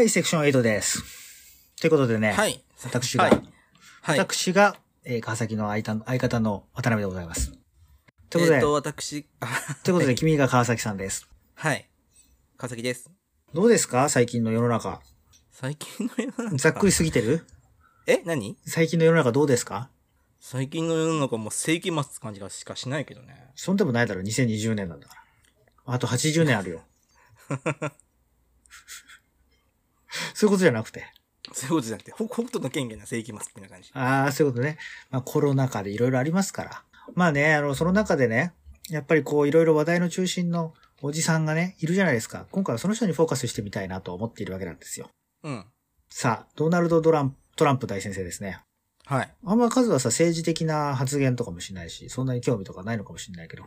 はい、セクション8です。ということでね、はい。私が、はい。はい。私が、えー川崎の相方相方の渡辺でございます。ということで、えっと、私、あということで、君が川崎さんです。はい。川崎です。どうですか？最近の世の中。最近の世の中？ざっくり過ぎてる？え何？最近の世の中どうですか？最近の世の中もう世紀末って感じがしかしないけどね。そんでもないだろ、2020年なんだから。あと80年あるよ。そういうことじゃなくて。そういうことじゃなくて、ほ北斗の権限な世紀末ってな感じ。ああ、そういうことね。まあコロナ禍でいろいろありますから。まあね、あの、その中でね、やっぱりこういろいろ話題の中心のおじさんがね、いるじゃないですか。今回はその人にフォーカスしてみたいなと思っているわけなんですよ。うん。さあ、ドナルド・ドラントランプ大先生ですね。はい。あんま数はさ、政治的な発言とかもしないし、そんなに興味とかないのかもしれないけど、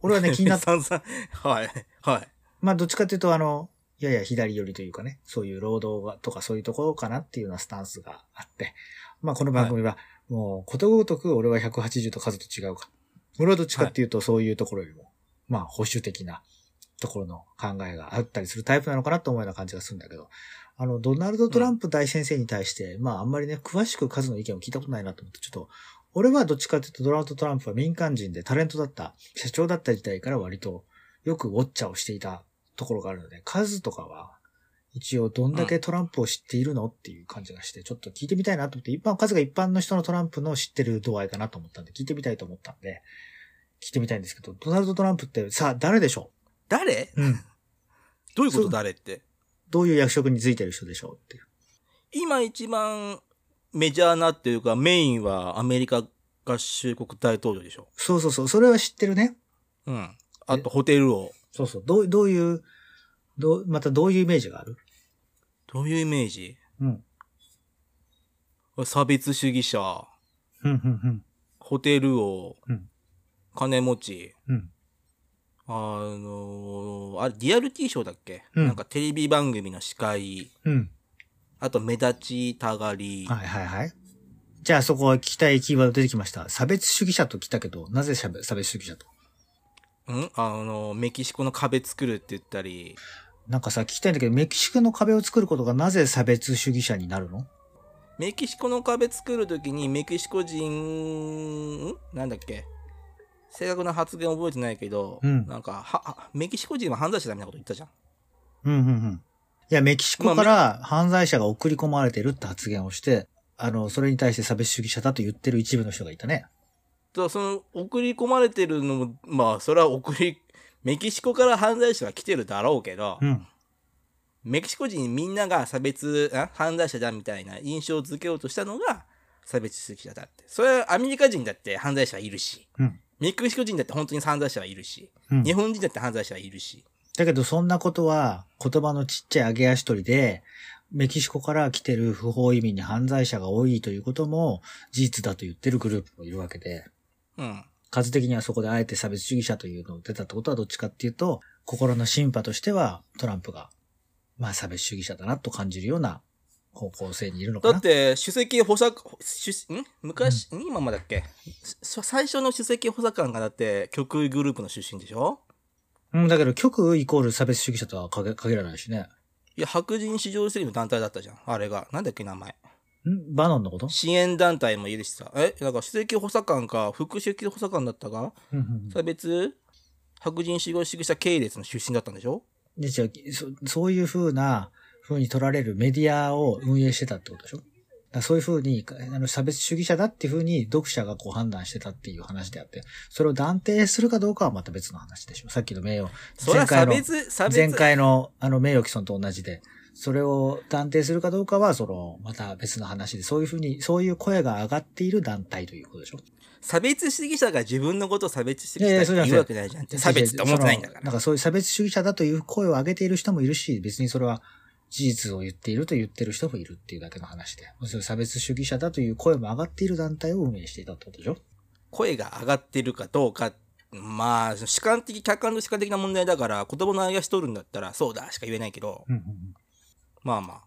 俺はね、気になっ た。はい。はい。まあ、どっちかっていうと、あの、やや左寄りというかね、そういう労働がとかそういうところかなっていうようなスタンスがあって、まあ、この番組は、もう、ことごとく俺は180と数と違うか。俺はどっちかっていうと、そういうところよりも、まあ、保守的なところの考えがあったりするタイプなのかなと思うような感じがするんだけど、あの、ドナルド・トランプ大先生に対して、まあ、あんまりね、詳しく数の意見を聞いたことないなと思って、ちょっと、俺はどっちかっていうと、ドナルド・トランプは民間人でタレントだった、社長だった時代から割と、よくウォッチャーをしていたところがあるので、数とかは、一応どんだけトランプを知っているのっていう感じがして、ちょっと聞いてみたいなと思って、一般、数が一般の人のトランプの知ってる度合いかなと思ったんで、聞いてみたいと思ったんで、聞いてみたいんですけど、ドナルド・トランプってさあ誰でしょ誰？ううん。どういうこと？誰って？どういう役職についてる人でしょうっていう。今一番メジャーなっていうかメインはアメリカ合衆国大統領でしょ。そうそうそう、それは知ってるね。うん。あとホテル王。そうそう、どう、どういう、どう、またどういうイメージがある？どういうイメージ？うん。差別主義者、ふんふんふん。ホテル王、うん金持ち、うん。あのーあれ、リアルティショーだっけ、うんなんかテレビ番組の司会、うん。あと目立ちたがり、はいはいはい。じゃあそこは聞きたいキーワード出てきました。差別主義者と来たけど、なぜ差別主義者と？うん？あの、メキシコの壁作るって言ったり、なんかさ、聞きたいんだけど、メキシコの壁を作ることがなぜ差別主義者になるの？メキシコの壁作るときにメキシコ人、ん？なんだっけ？正確な発言覚えてないけど、うんなんかは、はメキシコ人は犯罪者だみたいなこと言ったじゃん。うんうんうん。いや、メキシコから犯罪者が送り込まれてるって発言をして、あの、それに対して差別主義者だと言ってる一部の人がいたね。だからその、送り込まれてるのも、まあ、それは送り、メキシコから犯罪者が来てるだろうけど、うん。メキシコ人みんなが差別、あ犯罪者だみたいな印象を付けようとしたのが差別主義者だって。それはアメリカ人だって犯罪者はいるし、うん。メキシコ人だって本当に犯罪者はいるし、うん日本人だって犯罪者はいるし、だけど、そんなことは言葉のちっちゃい上げ足取りで、メキシコから来てる不法移民に犯罪者が多いということも事実だと言ってるグループもいるわけで、うん。数的にはそこであえて差別主義者というのを出たってことはどっちかっていうと、心のシンパとしてはトランプが、まあ差別主義者だなと感じるような方向性にいるのかな。だって、首席補佐、主ん？昔、ん今まだっけ？さ最初の首席補佐官がだって極右グループの出身でしょ？うん、だけど極右イコール差別主義者とは限限らないしね。いや、白人至上主義の団体だったじゃん。あれが。なんだっけ名前。ん？バノンのこと？支援団体もいるしさ。え？なんか首席補佐官か、副首席補佐官だったか？うんうん差別？白人至上主義者系列の出身だったんでしょ？でじゃあそそういう風な風に取られるメディアを運営してたってことでしょ？そういう風に、あの、差別主義者だっていう風に読者がこう判断してたっていう話であって、それを断定するかどうかはまた別の話でしょ。さっきの名誉。それの別、差別。前回のあの名誉毀損と同じで、それを断定するかどうかは、その、また別の話で、そういうふうに、そういう声が上がっている団体ということでしょ？差別主義者が自分のことを差別主いやいや義者って言うわけないじゃん。差別って思ってないんだから。なんかそういう差別主義者だという声を上げている人もいるし、別にそれは事実を言っていると言ってる人もいるっていうだけの話で、そういう差別主義者だという声も上がっている団体を運営していたってことでしょ？声が上がってるかどうか、まあ、主観的、客観と主観的な問題だから、言葉の上げ足取るんだったら、そうだしか言えないけど、うんうんまあまあ、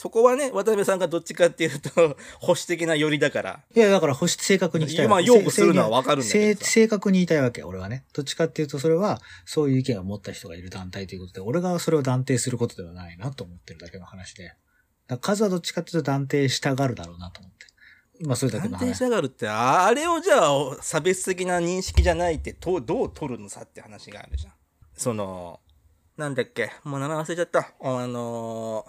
そこはね、渡辺さんがどっちかっていうと、保守的な寄りだから。いや、だから、保守正確に言いたいわけ今擁護するのはわかるんだけ正どさ正確に言いたいわけ、俺はね。どっちかっていうと、それは、そういう意見を持った人がいる団体ということで、俺がそれを断定することではないなと思ってるだけの話で。数はどっちかっていうと断定したがるだろうなと思って。まあ、それだけの話判定し。たがるって、ああれをじゃあ、差別的な認識じゃないって、とどう取るのさって話があるじゃん。その、なんだっけ、もう名前忘れちゃった。あの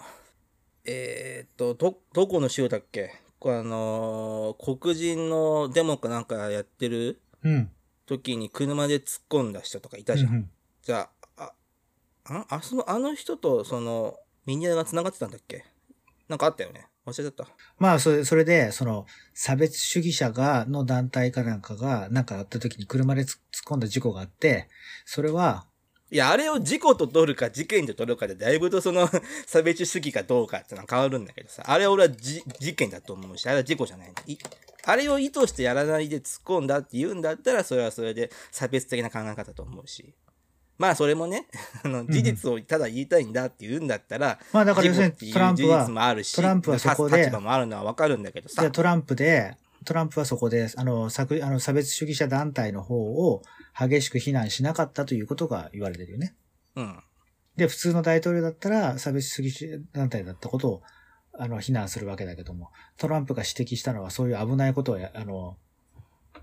ー、えーっと、ど、どこの州だっけ？あのー、黒人のデモかなんかやってる？うん。時に車で突っ込んだ人とかいたじゃん。うんうんじゃあ、あ、あ、あその、あの人と、その、ミニアが繋がってたんだっけ？なんかあったよね。忘れちゃった。まあ、それ、それで、その、差別主義者が、の団体かなんかが、なんかあった時に車で突っ込んだ事故があって、それは、いや、あれを事故と取るか事件と取るかで、だいぶとその差別主義かどうかってのは変わるんだけどさ、あれは俺はじ事件だと思うし、あれは事故じゃないいあれを意図してやらないで突っ込んだって言うんだったら、それはそれで差別的な考え方だと思うし。まあ、それもね、あの、事実をただ言いたいんだって言うんだったら、まあだから要するにトランプはもあるし、トランプはそこで立場もあるのはわかるんだけどさで、。トランプで、トランプはそこで、あの、差別主義者団体の方を激しく非難しなかったということが言われてるよね。うん。で、普通の大統領だったら、差別主義団体だったことを、あの、非難するわけだけども、トランプが指摘したのは、そういう危ないことをや、あの、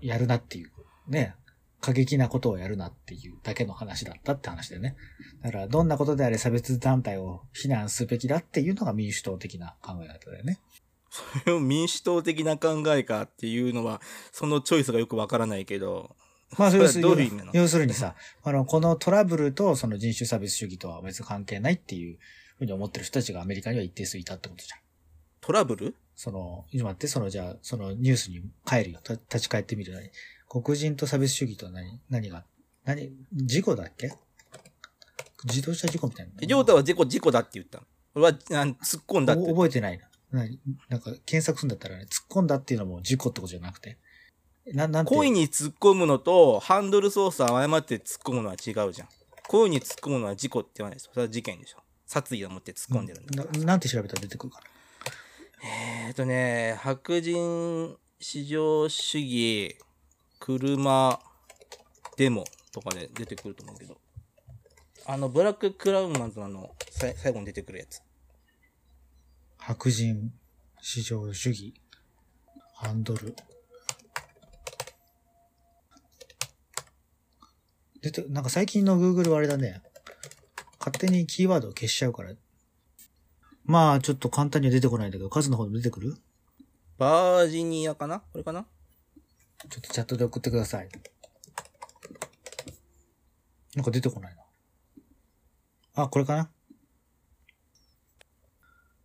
やるなっていう、ね、過激なことをやるなっていうだけの話だったって話だよね。だから、どんなことであれ差別団体を非難すべきだっていうのが民主党的な考え方だよね。それを民主党的な考えかっていうのは、そのチョイスがよくわからないけど、まあ、要するにどういう要するにさ、あの、このトラブルとその人種差別主義とは別に関係ないっていうふうに思ってる人たちがアメリカには一定数いたってことじゃん。トラブル？その、今待って、その、じゃあ、そのニュースに帰るよ。た立ち返ってみるのに。黒人と差別主義とは何、何が、何、事故だっけ？自動車事故みたいな。ジョータは事故、事故だって言ったの？俺は、突っ込んだってお覚えてないな。何？なんか、検索するんだったらね、突っ込んだっていうのも事故ってことじゃなくて。な、なんて。故意に突っ込むのと、ハンドル操作を誤って突っ込むのは違うじゃん。故意に突っ込むのは事故って言わないですよ。それは事件でしょ。殺意を持って突っ込んでるんだから。ななんて調べたら出てくるかな？えっ、とね、白人至上主義、車、デモとかで出てくると思うけど。あの、ブラッククラウンマンズのあの、さい最後に出てくるやつ。白人、至上主義、ハンドル。出て、なんか最近の Google はあれだね。勝手にキーワードを消しちゃうから。まあ、ちょっと簡単には出てこないんだけど、数の方でも出てくる？バージニアかな？これかな？ちょっとチャットで送ってください。なんか出てこないな。あ、これかな？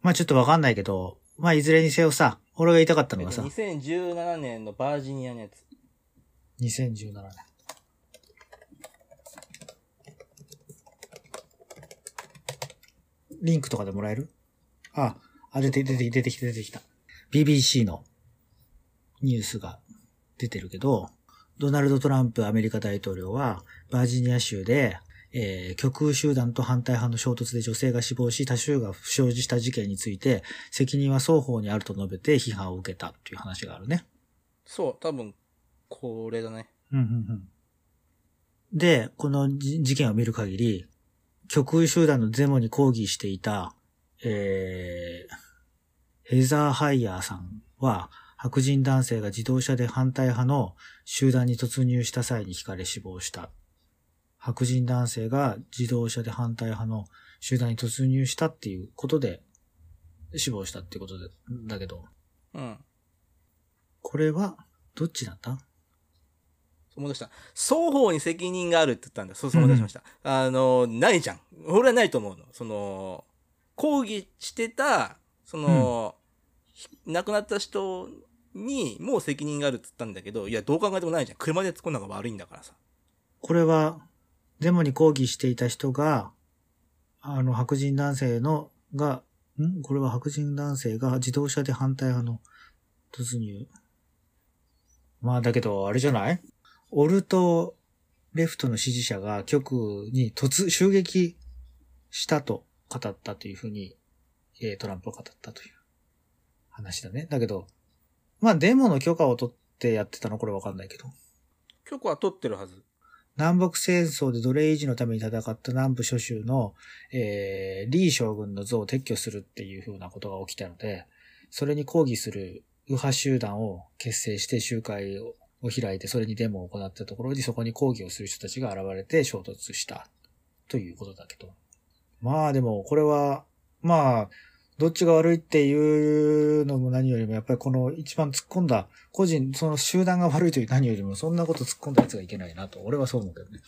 まあちょっとわかんないけど、まあいずれにせよさ、俺が言いたかったのはさ、2017年のバージニアのやつ。2017年。リンクとかでもらえる？あ、あ、出て、出て、出てきた、出てきた。BBC のニュースが出てるけど、ドナルド・トランプアメリカ大統領は、バージニア州で、えー極右集団と反対派の衝突で女性が死亡し、多数が負傷した事件について、責任は双方にあると述べて批判を受けたっていう話があるね。そう、多分、これだね。うんうんうんで、このじ事件を見る限り、極右集団のデモに抗議していた、えー、ヘザー・ハイヤーさんは、白人男性が自動車で反対派の集団に突入した際に惹かれ死亡した。白人男性が自動車で反対派の集団に突入したっていうことで死亡したっていうことで、だけど、うん。これは、どっちだった？思い出した。双方に責任があるって言ったんだ。そうそう思い出しました。あの、ないじゃん。俺はないと思うの。その、抗議してた、その、ひ亡くなった人にもう責任があるって言ったんだけど、いや、どう考えてもないじゃん。車で突っ込んだのが悪いんだからさ。これは、デモに抗議していた人が、あの、白人男性の、が、ん？これは白人男性が自動車で反対派の突入。まあ、だけど、あれじゃない？オルトレフトの支持者が極右に突、襲撃したと語ったというふうにえートランプを語ったという話だね。だけど、まあデモの許可を取ってやってたのこれわかんないけど。許可は取ってるはず。南北戦争で奴隷維持のために戦った南部諸州の、えー、リー将軍の像を撤去するっていう風なことが起きたので、それに抗議する右派集団を結成して集会を開いて、それにデモを行ったところにそこに抗議をする人たちが現れて衝突したということだけど。まあでも、これは、まあ、どっちが悪いっていうのも何よりも、やっぱりこの一番突っ込んだ、個人、その集団が悪いという何よりも、そんなこと突っ込んだ奴がいけないなと、俺はそう思うけどね。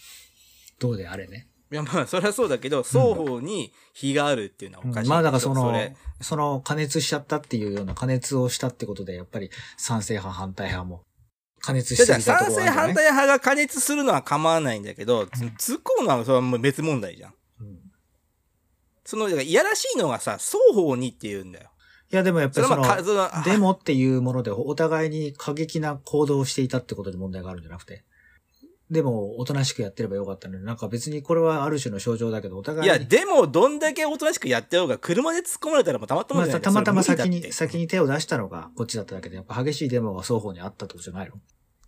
どうであれね。いや、まあ、それはそうだけど、双方に非があるっていうのはおかしい。まあだからそのれ、その加熱しちゃったっていうような加熱をしたってことで、やっぱり賛成派、反対派も加熱しだからすぎたところ賛成反対派が加熱するのは構わないんだけど、つ突っ込むのはそれはもう別問題じゃん。うんその、いやらしいのがさ、双方にって言うんだよ。いやでもやっぱりその デモっていうものでお互いに過激な行動をしていたってことに問題があるんじゃなくて。でも、おとなしくやってればよかったのに、なんか別にこれはある種の症状だけど、お互いに。いや、でも、どんだけおとなしくやってようが、車で突っ込まれたらもうたまったまじゃないたまたま先に、先に手を出したのがこっちだっただけで、やっぱ激しいデモが双方にあったってことじゃないの？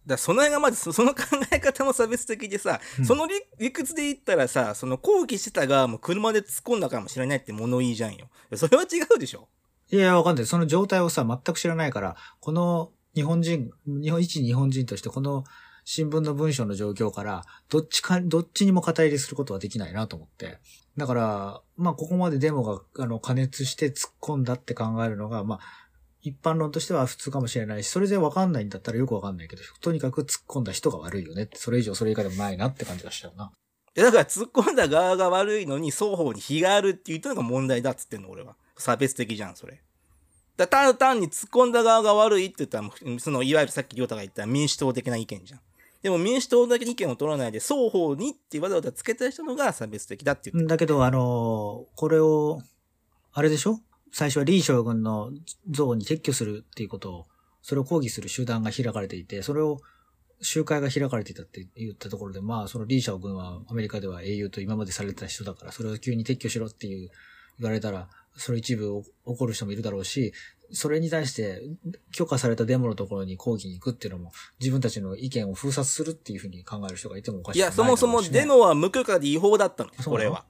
だその辺がまずそ その考え方も差別的でさ、うんその理理屈で言ったらさその抗議してた側も車で突っ込んだかもしれないって物言いじゃんよそれは違うでしょ？いや、わかんない。その状態をさ、全く知らないから、この日本人、日本、一日本人としてこの新聞の文章の状況から、どっちか、どっちにも肩入れすることはできないなと思って。だから、まあ、ここまでデモが、あの、加熱して突っ込んだって考えるのが、まあ、一般論としては普通かもしれないし、それでわかんないんだったらよくわかんないけど、とにかく突っ込んだ人が悪いよね。って、それ以上それ以下でもないなって感じがしちゃうな。いやだから突っ込んだ側が悪いのに双方に非があるっていうのが問題だっつってんの俺は。差別的じゃんそれ。だ単単単に突っ込んだ側が悪いって言ったらそのいわゆるさっき亮太が言った民主党的な意見じゃん。でも民主党だけ意見を取らないで双方にってわざわざつけた人のが差別的だって言ってだけど、あのーこれを、あれでしょ？最初はリー将軍の像に撤去するっていうことを、それを抗議する集団が開かれていて、それを集会が開かれていたって言ったところで、まあ、そのリー将軍はアメリカでは英雄と今までされてた人だから、それを急に撤去しろっていう言われたら、それ一部怒る人もいるだろうし、それに対して許可されたデモのところに抗議に行くっていうのも、自分たちの意見を封殺するっていうふうに考える人がいてもおかしくないいやそもそもデモモは無許可で違法だったの？これは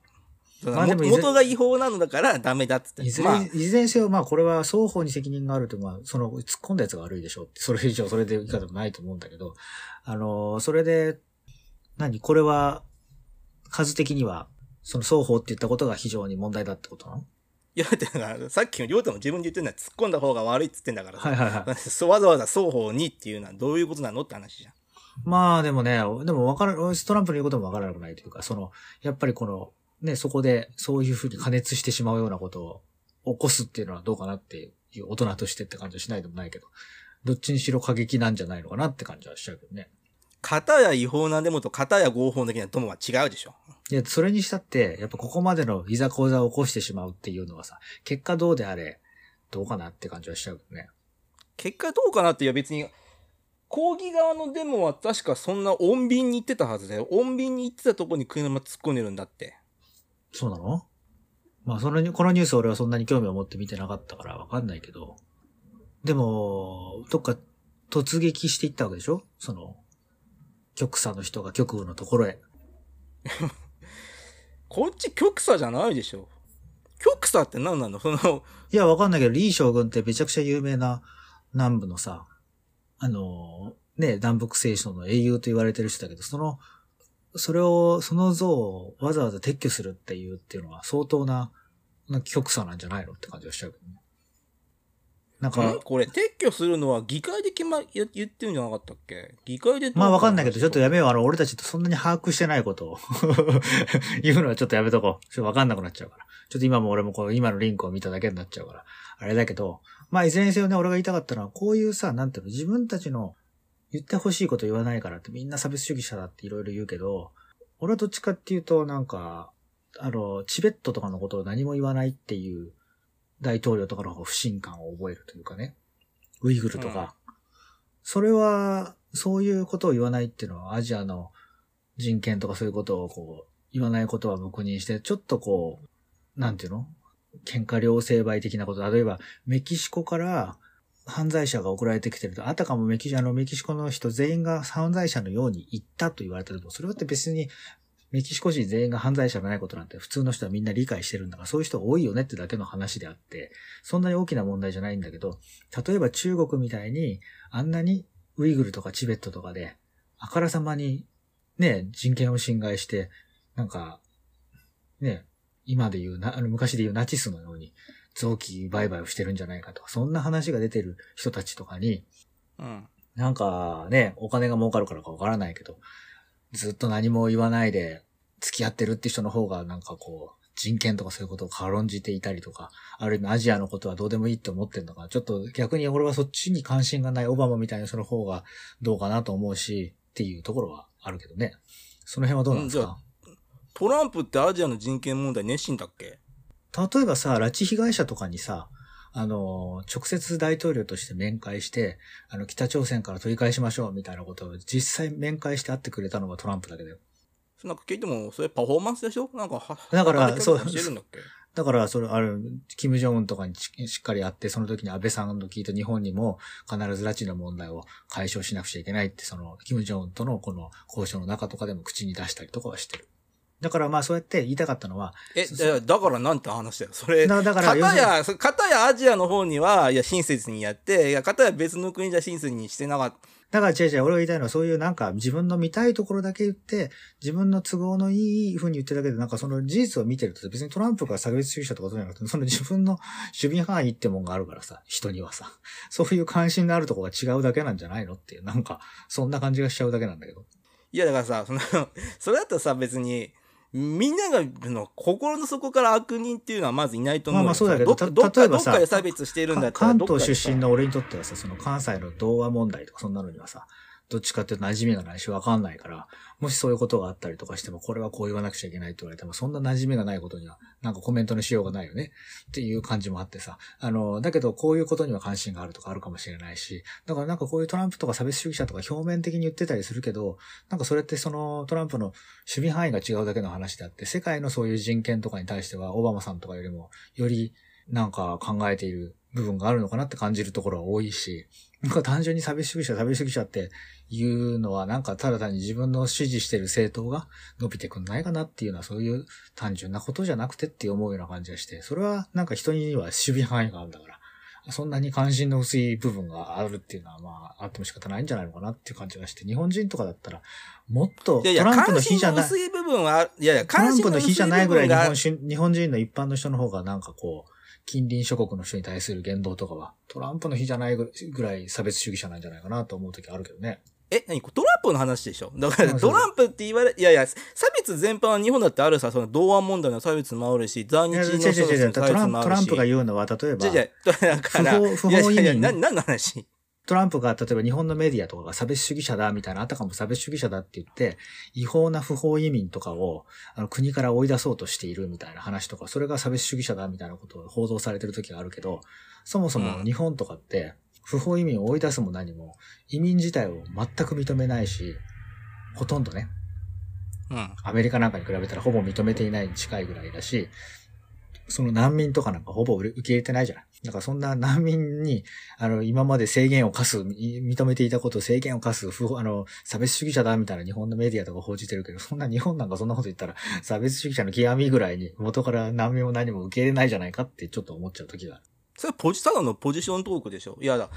まあ元が違法なのだからダメだっつっていずれ、まあ。いずれにせよ、まあこれは双方に責任があると、まあその突っ込んだやつが悪いでしょうって、それ以上それで以下でもないと思うんだけど、あの、それで、何？これは、数的には、その双方って言ったことが非常に問題だってことなの？いやだからさっきの亮太も自分で言ってるのは突っ込んだ方が悪いっつってんだからさ。はいはいはい。そうわざわざ双方にっていうのはどういうことなのって話じゃん。まあでもね、でもわからトランプの言うこともわからなくないというか、その、やっぱりこの、ね、そこでそういうふうに加熱してしまうようなことを起こすっていうのはどうかなっていう、大人としてって感じはしないでもないけど、どっちにしろ過激なんじゃないのかなって感じはしちゃうけどね。片や違法なデモと片や合法的なデモは違うでしょ。いや、それにしたって、やっぱここまでのいざこざを起こしてしまうっていうのはさ、結果どうであれ、どうかなって感じはしちゃうけどね。結果どうかなっていや別に、抗議側のデモは確かそんな穏便に行ってたはずだよ。穏便に行ってたとこに車突っ込んでるんだって。そうなの？まあ、その、このニュース俺はそんなに興味を持って見てなかったからわかんないけど。でも、どっか突撃していったわけでしょ？その、極左の人が極右のところへ。こっち極左じゃないでしょ。極左って何なの？その、いや、わかんないけど、リー将軍ってめちゃくちゃ有名な南部のさ、あの、ね、南北聖書の英雄と言われてる人だけど、その、それを、その像をわざわざ撤去するっていうっていうのは相当な、な極左なんじゃないのって感じがしちゃうけどね。なんか、ん？これ撤去するのは議会で決ま、言言ってるんじゃなかったっけ？議会でまあわかんないけど、ちょっとややめよう。あの、俺たちとそんなに把握してないことを 言うのはちょっとやめとこう。ちょっとわかんなくなっちゃうから。ちょっと今も俺もこの今のリンクを見ただけになっちゃうから。あれだけど、まあいずれにせよね、俺が言いたかったのは、こういうさ、なんていうの、自分たちの言ってほしいこと言わないからってみんな差別主義者だっていろいろ言うけど、俺はどっちかっていうと、なんか、あの、チベットとかのことを何も言わないっていう大統領とかの方が不信感を覚えるというかね。ウイグルとか。それは、そういうことを言わないっていうのは、アジアの人権とかそういうことをこう、言わないことは黙認して、ちょっとこう、なんていうの？喧嘩両成敗的なこと、例えばメキシコから犯罪者が送られてきてると、あたかもメキシあのメキシコの人全員が犯罪者のように言ったと言われたけど、それって別にメキシコ人全員が犯罪者じゃないことなんて普通の人はみんな理解してるんだから、そういう人多いよねってだけの話であって、そんなに大きな問題じゃないんだけど、例えば中国みたいに、あんなにウイグルとかチベットとかで、あからさまにね、人権を侵害して、なんか、ね、今で言うな、あの昔で言うナチスのように臓器売買をしてるんじゃないかとか、そんな話が出てる人たちとかに、うん。なんかね、お金が儲かるからかわからないけど、ずっと何も言わないで付き合ってるって人の方がなんかこう、人権とかそういうことを軽んじていたりとか、ある意味アジアのことはどうでもいいって思ってるのかな。ちょっと逆に俺はそっちに関心がないオバマみたいな人の方がどうかなと思うし、っていうところはあるけどね。その辺はどうなんですうんトランプってアジアの人権問題熱心だっけ？例えばさ、拉致被害者とかにさ、あの、直接大統領として面会して、あの、北朝鮮から取り返しましょうみたいなことを実際面会して会ってくれたのがトランプだけだよ。なんか聞いても、それパフォーマンスでしょ？なんかは、だから働きかけとかしてるんだっけ？だから、それ、ある、キム・ジョンウンとかにししっかり会って、その時に安倍さんの聞いた日本にも必ず拉致の問題を解消しなくちゃいけないって、その、キム・ジョンウンとのこの交渉の中とかでも口に出したりとかはしてる。だからまあそうやって言いたかったのは、え、そだだからなんて話だよ。それ、だだから片や、そ片やアジアの方には、いや、親切にやって、いや、片や別の国じゃ親切にしてなかった。だから違う違う、俺が言いたいのはそういうなんか自分の見たいところだけ言って、自分の都合のいい風に言ってるだけで、なんかその事実を見てると別にトランプが差別主義者とかそうじゃなくて、その自分の守備範囲ってもんがあるからさ、人にはさ、そういう関心のあるところが違うだけなんじゃないのっていう、なんか、そんな感じがしちゃうだけなんだけど。いや、だからさ、その、それだったらさ、別に、みんなが、あの心の底から悪人っていうのはまずいないと思うよ。まあまあそうだけどどっかた例えばさどっかで差別してるんだったら、関東出身の俺にとってはさ、その関西の童話問題とかそんなのにはさ、どっちかっていうと馴染みがないしわかんないから、もしそういうことがあったりとかしても、これはこう言わなくちゃいけないって言われても、そんな馴染みがないことには、なんかコメントのしようがないよね。っていう感じもあってさ。あの、だけどこういうことには関心があるとかあるかもしれないし、だからなんかこういうトランプとか差別主義者とか表面的に言ってたりするけど、なんかそれってそのトランプの守備範囲が違うだけの話であって、世界のそういう人権とかに対しては、オバマさんとかよりも、よりなんか考えている部分があるのかなって感じるところは多いし、なんか単純に差別主義者、差別主義者っていうのはなんかただ単に自分の支持してる政党が伸びてくんないかなっていうのはそういう単純なことじゃなくてって思うような感じがして、それはなんか人には守備範囲があるんだから、そんなに関心の薄い部分があるっていうのはまああっても仕方ないんじゃないのかなっていう感じがして、日本人とかだったらもっといやいや、トランプの関心日じゃない、の薄い部分はいやいや、トランプの日じゃないぐらい日本し日本人の一般の人の方がなんかこう、近隣諸国の人に対する言動とかは、トランプの日じゃないぐらい差別主義者なんじゃないかなと思う時あるけどね。え、何？トランプの話でしょ？だからトランプって言われ、いやいや、差別全般は日本だってあるさ、その同和問題の差別もあるし、在いや、日の差別トラントもあるし。ランプが言うのは、例えばじゃ、じゃだから、不法不法いやいや何の話？トランプが例えば日本のメディアとかが差別主義者だみたいな、あたかも差別主義者だって言って、違法な不法移民とかをあの国から追い出そうとしているみたいな話とか、それが差別主義者だみたいなことを報道されてる時があるけど、そもそも日本とかって、不法移民を追い出すも何も、移民自体を全く認めないし、ほとんどね、うん。アメリカなんかに比べたらほぼ認めていないに近いぐらいだし、その難民とかなんかほぼ受け入れてないじゃない。だかそんな難民に、あの、今まで制限を課す、認めていたことを制限を課す、不、あの、差別主義者だみたいな日本のメディアとか報じてるけど、そんな日本なんかそんなこと言ったら、差別主義者の極みぐらいに元から難民を何も受け入れないじゃないかってちょっと思っちゃう時がある。それポジ、ただのポジショントークでしょ？いやだ。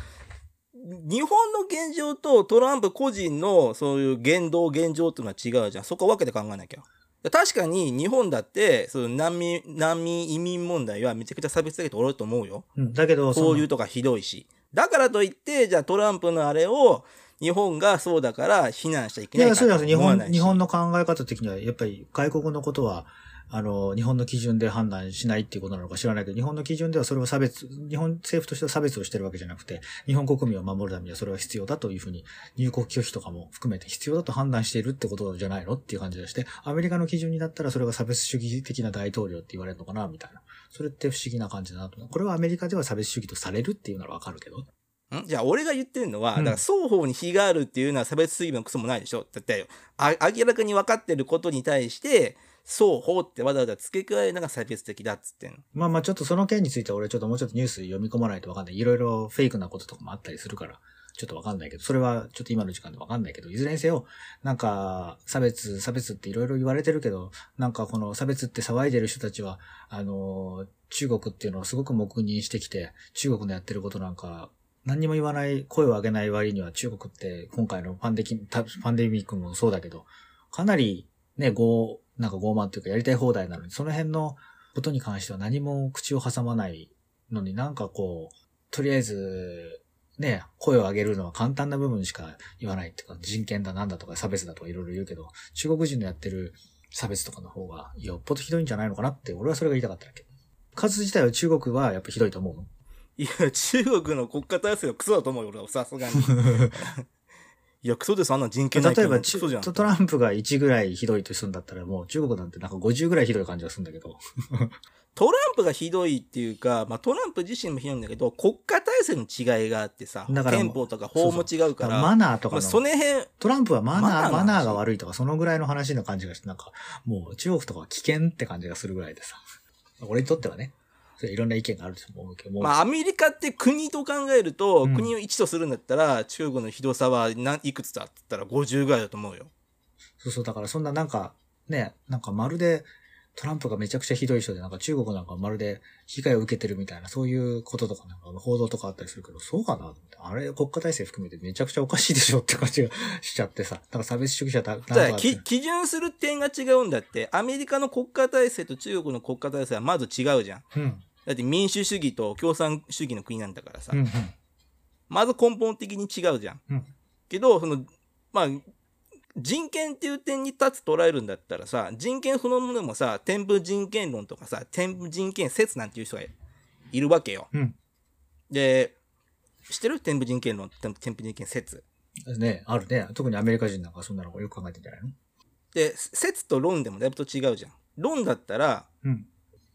日本の現状とトランプ個人のそういう言動、現状っていうのは違うじゃん。そこは分けて考えなきゃ。確かに日本だって、その難民、難民移民問題はめちゃくちゃ差別的とおると思うよ。うん、だけど、そういうとかひどいし。だからといって、じゃあトランプのあれを日本がそうだから非難しちゃいけいや、ないかとそうじゃなくて、日本。日本の考え方的には、やっぱり外国のことは、あの、日本の基準で判断しないっていうことなのか知らないけど、日本の基準ではそれを差別、日本政府としては差別をしてるわけじゃなくて、日本国民を守るためにはそれは必要だというふうに、入国拒否とかも含めて必要だと判断しているってことじゃないのっていう感じがして、アメリカの基準になったらそれが差別主義的な大統領って言われるのかな、みたいな。それって不思議な感じだなと。これはアメリカでは差別主義とされるっていうならわかるけど。ん？じゃあ俺が言ってるのは、うんだから双方に非があるっていうのは差別主義のクソもないでしょだってあ明らかに分かってることに対して双方ってわざわざ付け加えるのが差別的だっつってん。まあまあちょっとその件については俺ちょっともうちょっとニュース読み込まないとわかんない。いろいろフェイクなこととかもあったりするから、ちょっとわかんないけど、それはちょっと今の時間でわかんないけど、いずれにせよ、なんか、差別、差別っていろいろ言われてるけど、なんかこの差別って騒いでる人たちは、あの、中国っていうのをすごく黙認してきて、中国のやってることなんか、何にも言わない、声を上げない割には中国って今回のパンデキパンデミックもそうだけど、かなりね、傲、なんか傲慢というかやりたい放題なのに、その辺のことに関しては何も口を挟まないのになんかこう、とりあえず、ね、声を上げるのは簡単な部分しか言わないっていうか、人権だなんだとか差別だとかいろいろ言うけど、中国人のやってる差別とかの方がよっぽどひどいんじゃないのかなって、俺はそれが言いたかっただけ。数自体は中国はやっぱひどいと思うのいや、中国の国家体制はクソだと思うよ、俺は、さすがに。いや、クソです、あんな人権ない例えば、クソじゃん。トランプが1ぐらいひどいとするんだったら、もう中国なんてなんか50ぐらいひどい感じがするんだけど。トランプがひどいっていうか、まあ、トランプ自身もひどいんだけど、国家体制の違いがあってさ、憲法とか法も違うから、マナーとかまあ、の、その辺、トランプはマナー、マナーが悪いとか、そのぐらいの話の感じがして、なんか、もう中国とかは危険って感じがするぐらいでさ。俺にとってはね、いろんな意見があると思うけども。まあ、アメリカって国と考えると、うん国を1とするんだったら、中国のひどさは何いくつだって言ったら50ぐらいだと思うよ。そうそう、だからそんななんか、ね、なんかまるで、トランプがめちゃくちゃひどい人で、なんか中国なんかまるで被害を受けてるみたいな、そういうこととかなんか報道とかあったりするけど、そうかなあれ、国家体制含めてめちゃくちゃおかしいでしょって感じがしちゃってさ。だから差別主義者だ、かき基準する点が違うんだって、アメリカの国家体制と中国の国家体制はまず違うじゃん。うん。だって民主主義と共産主義の国なんだからさ、うんうん。まず根本的に違うじゃん。うんけど、その、まあ、人権っていう点に立つ捉えるんだったらさ、人権そのものでもさ、天部人権論とかさ、天部人権説なんていう人がいるわけよ。うん。で、知ってる？天部人権論、天天部人権説。ね、あるね。特にアメリカ人なんかそんなのよく考えてんじゃないの？で、説と論でもだいぶと違うじゃん。論だったら、うん。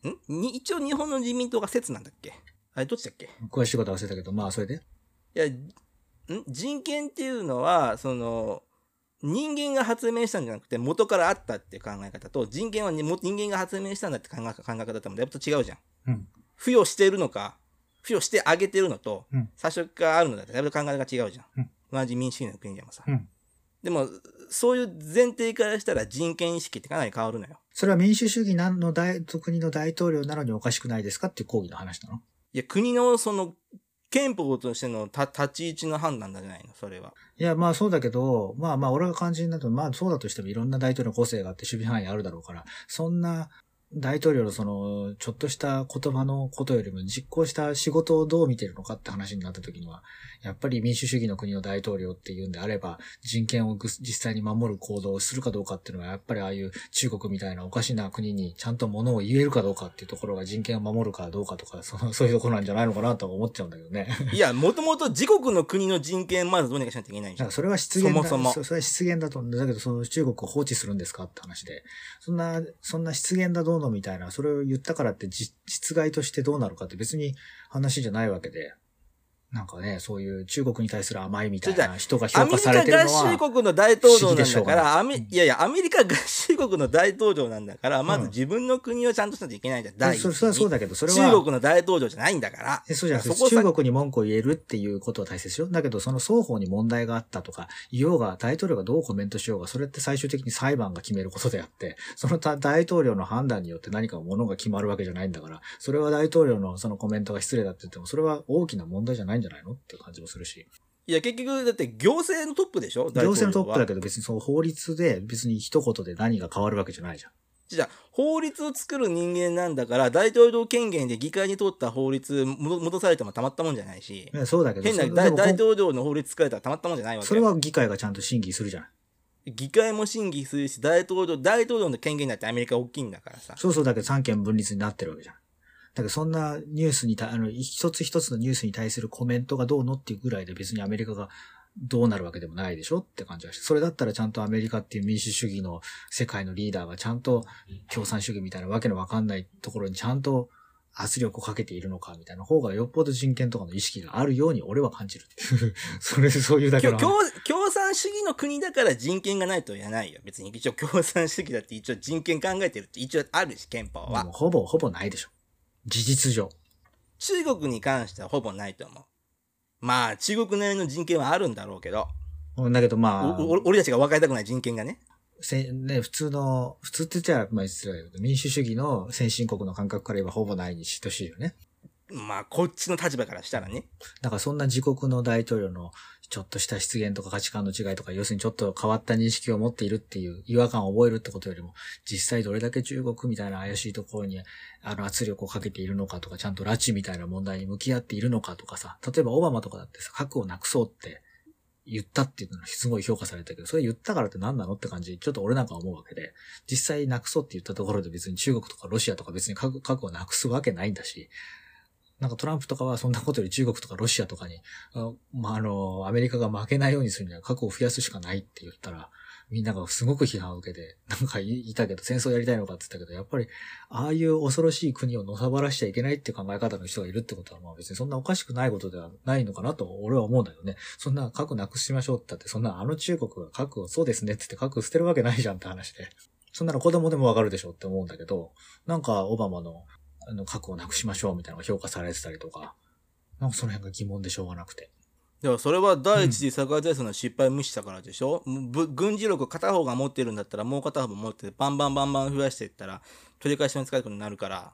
ん？に一応日本の自民党が説なんだっけ？あれどっちだっけ？詳しいことは忘れたけど、まあそれで。いや、ん？人権っていうのは、その、人間が発明したんじゃなくて元からあったっていう考え方と人間は人間が発明したんだって考え考え方ともだいぶと違うじゃん。うん。付与してるのか、付与してあげてるのと、うん最初からあるのだってだいぶ考え方が違うじゃん。うん同じ民主主義の国でもさ。うん。でも、そういう前提からしたら人権意識ってかなり変わるのよ。それは民主主義なの大、国の大統領なのにおかしくないですかっていう抗議の話なの？いや、国のその、憲法としてのた立ち位置の判断じゃないのそれは。いや、まあそうだけど、まあまあ俺が感じになると、まあそうだとしてもいろんな大統領の個性があって守備範囲あるだろうから、そんな大統領のその、ちょっとした言葉のことよりも実行した仕事をどう見てるのかって話になった時には、やっぱり民主主義の国の大統領っていうんであれば、人権をぐ実際に守る行動をするかどうかっていうのは、やっぱりああいう中国みたいなおかしな国にちゃんと物を言えるかどうかっていうところが人権を守るかどうかとか、その そういうところなんじゃないのかなとは思っちゃうんだけどね。いや、もともと自国の国の人権まずどうにかしないといけないじゃん。それは失言だ。そもそもそれは失言だと思うんだけど、その中国を放置するんですかって話で。そんな、そんな失言だどうのみたいな、それを言ったからって実害としてどうなるかって別に話じゃないわけで。なんかね、そういう中国に対する甘いみたいな人がアメリ評価されカ合てるのは、衆国の大統領なんだから、アメいやいや、アメリカ合衆国の大統領なんだから、まず自分の国をちゃんとしないといけないじゃん。第一そそれはそうだけど、それは、中国の大統領じゃないんだから。えそうじゃなくて、そこさ中国に文句を言えるっていうことは大切よ。だけど、その双方に問題があったとか、言おうが、大統領がどうコメントしようが、それって最終的に裁判が決めることであって、そのた大統領の判断によって何かものが決まるわけじゃないんだから、それは大統領のそのコメントが失礼だって言っても、それは大きな問題じゃないんじゃないの？って感じもするし。いや、結局、だって行政のトップでしょ？行政のトップだけけど別にその法律で別に一言で何が変わるわけじゃないじゃん。じゃあ、法律を作る人間なんだから、大統領権限で議会に通った法律戻戻されてもたまったもんじゃないし、えそうだけど、変な大大統領の法律作られたらたまったもんじゃないわけよ。それは議会がちゃんと審議するじゃない。議会も審議するし、大統領、大統領の権限だってアメリカ大きいんだからさ。そうそうだけど三権分立になってるわけじゃん。だけどそんなニュースにた、あの、一つ一つのニュースに対するコメントがどうのっていうぐらいで別にアメリカがどうなるわけでもないでしょって感じがして。それだったらちゃんとアメリカっていう民主主義の世界のリーダーがちゃんと共産主義みたいなわけのわかんないところにちゃんと圧力をかけているのかみたいな方がよっぽど人権とかの意識があるように俺は感じる。それでそういうだけの共。共産主義の国だから人権がないとは言わないよ。別に一応共産主義だって一応人権考えてるって一応あるし、憲法は。ほぼ、ほぼないでしょ。事実上。中国に関してはほぼないと思う。まあ、中国なりの人権はあるんだろうけど、うんだけどまあ、俺たちが分かりたくない人権がね。せね、普通の、普通って言っちゃ、まあ失礼だけど、民主主義の先進国の感覚から言えばほぼないに等しいよね。まあ、こっちの立場からしたらね。だからそんな自国の大統領のちょっとした失言とか価値観の違いとか、要するにちょっと変わった認識を持っているっていう違和感を覚えるってことよりも、実際どれだけ中国みたいな怪しいところにあの圧力をかけているのかとか、ちゃんと拉致みたいな問題に向き合っているのかとかさ、例えばオバマとかだってさ、核をなくそうって言ったっていうのはすごい評価されたけど、それ言ったからって何なのって感じ、ちょっと俺なんか思うわけで、実際なくそうって言ったところで別に中国とかロシアとか別に核核をなくすわけないんだし、なんかトランプとかはそんなことより中国とかロシアとかに、あまあ、あの、アメリカが負けないようにするには核を増やすしかないって言ったら、みんながすごく批判を受けて、なんかいたけど、戦争やりたいのかって言ったけど、やっぱり、ああいう恐ろしい国をのさばらしちゃいけないって考え方の人がいるってことは、まあ別にそんなおかしくないことではないのかなと俺は思うんだよね。そんな核なくしましょうって言ったって、そんなあの中国が核をそうですねって言って核捨てるわけないじゃんって話で。そんなの子供でもわかるでしょって思うんだけど、なんかオバマのあの核をなくしましょうみたいなのが評価されてたりとか、なんかその辺が疑問でしょうがなくて。でもそれは第一次世界大戦の失敗を無視したからでしょ、ぶ軍事力片方が持ってるんだったらもう片方も持っててバンバンバンバン増やしていったら取り返しの使いことになるから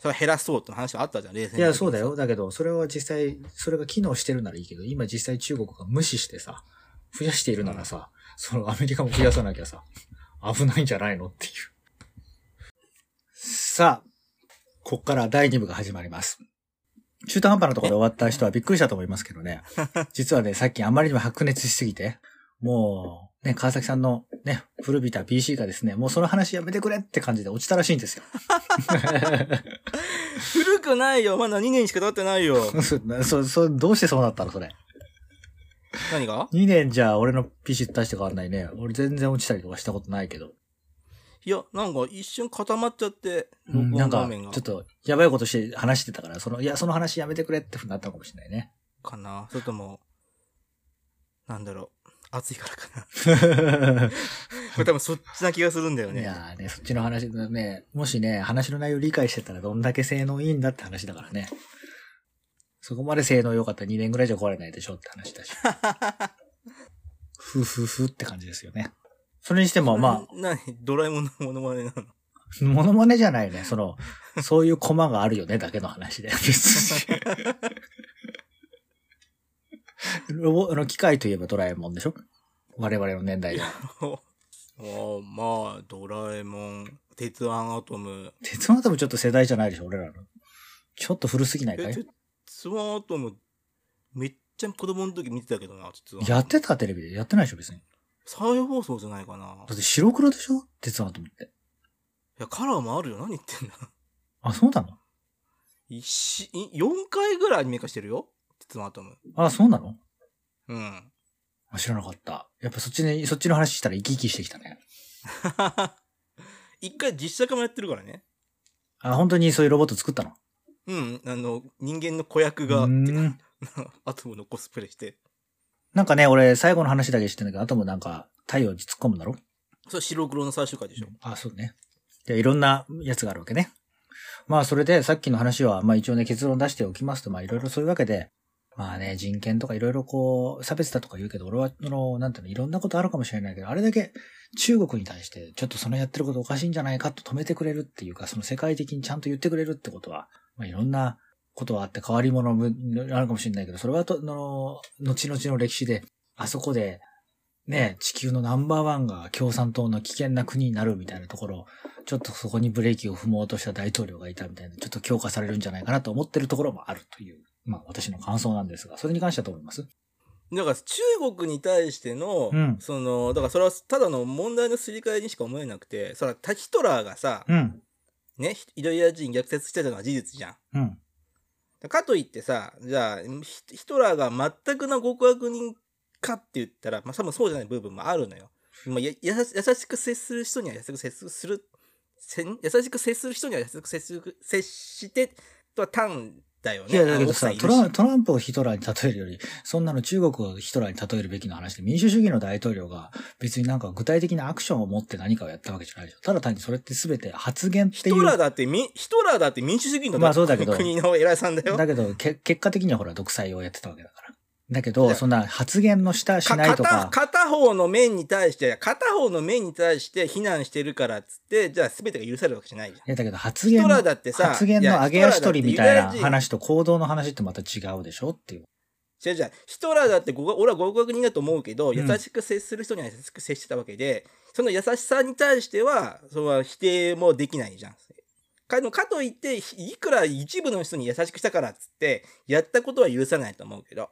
それは減らそうって話はあったじゃん冷静いや、そうだよ。だけど、それは実際、それが機能してるならいいけど、今実際中国が無視してさ、増やしているならさ、そのアメリカも増やさなきゃさ、危ないんじゃないのっていう。さあ、こっから第2部が始まります。中途半端なところで終わった人はびっくりしたと思いますけどね。実はね、さっきあまりにも白熱しすぎて、もう、ね、川崎さんのね、古びた PC がですね、もうその話やめてくれって感じで落ちたらしいんですよ。古くないよまだ2年しか経ってないよ そ、そ、そ、どうしてそうなったのそれ。何が？2年じゃ俺の PC と大して変わんないね。俺全然落ちたりとかしたことないけど。いやなんか一瞬固まっちゃってうんなんか画面、がちょっと、やばいことして話してたから、その、いや、その話やめてくれってふうになったのかもしれないね。かなそれともなんだろう暑いからかな これ多分そっちな気がするんだよいねやーね、そっちの話だね、もしね、話の内容理解してたらどんだけ性能いいんだって話だからね。そこまで性能良かったら2年ぐらいじゃ壊れないでしょって話だし。ふふふって感じですよね。それにしても、まあ、な何？ドラえもんのモノマネなの？モノマネじゃないね。その、そういうコマがあるよね、だけの話で。別に。ロボ、あの、機械といえばドラえもんでしょ？我々の年代で。おまあ、ドラえもん、鉄腕アトム。鉄腕アトムちょっと世代じゃないでしょ俺らの。ちょっと古すぎないかえ、い鉄腕アトム、めっちゃ子供の時見てたけどな、鉄腕。やってたテレビで。やってないでしょ別に。再放送じゃないかな。だって白黒でしょ？鉄腕アトムって。いや、カラーもあるよ。何言ってんだ。あ、そうなの？一し、い4回ぐらいアニメ化してるよ。鉄腕アトム。あ、そうなの？うん。あ知らなかった。やっぱそっちに、そっちの話したら生き生きしてきたね。一回実写化もやってるからね。あ、本当にそういうロボット作ったの？うん。あの、人間の子役うが、ーん アトムのコスプレして。なんかね、俺、最後の話だけ知ってんだけど、アトムなんか、太陽に突っ込むんだろ？それ白黒の最終回でしょ。あ、そうね。で、いろんなやつがあるわけね。まあ、それで、さっきの話は、まあ一応ね、結論出しておきますと、まあいろいろそういうわけで、まあね、人権とかいろいろこう、差別だとか言うけど、俺は、あの、なんていうの、いろんなことあるかもしれないけど、あれだけ中国に対して、ちょっとそのやってることおかしいんじゃないかと止めてくれるっていうか、その世界的にちゃんと言ってくれるってことは、まあいろんなことはあって変わり者もあるかもしれないけど、それはと、あの、後々の歴史で、あそこで、ね、地球のナンバーワンが共産党の危険な国になるみたいなところ、ちょっとそこにブレーキを踏もうとした大統領がいたみたいな、ちょっと強化されるんじゃないかなと思ってるところもあるという、まあ私の感想なんですが、それに関してはどう思います？だから中国に対しての、うんその、だからそれはただの問題のすり替えにしか思えなくて、それはタヒトラーがさ、うん。ね、ユダヤ人虐殺してたのは事実じゃん。うん。かといってさ、じゃあ、ヒトラーが全くの極悪人かって言ったら、まあ多分そうじゃない部分もあるのよ。まあ、や優しく接する人には優しく接する。優しく接する人には優しく、接して、とは単だよね。いや、だけどさ、トラントランプをヒトラーに例えるより、そんなの中国をヒトラーに例えるべきの話で、民主主義の大統領が別になんか具体的なアクションを持って何かをやったわけじゃないでしょ。ただ単にそれって全て発言っていう。ヒトラーだってみ、ヒトラーだって民主主義のまあそうだけど国の偉いさんだよ。だけど、け結果的にはほら、独裁をやってたわけだから。だけど、そんな発言のした、しないと片か、片方の面に対して、片方の面に対して非難してるからっつって、じゃあ全てが許されるわけじゃないじゃん。いや、だけど発言の、だってさ発言の上げ足取りみたいな話と行動の話ってまた違うでしょっていう。じゃじゃヒトラーだって俺は合格人だと思うけど、ん優しく接する人には優しく接してたわけで、その優しさに対しては、その否定もできないじゃん。かかといって、いくら一部の人に優しくしたからっつって、やったことは許さないと思うけど。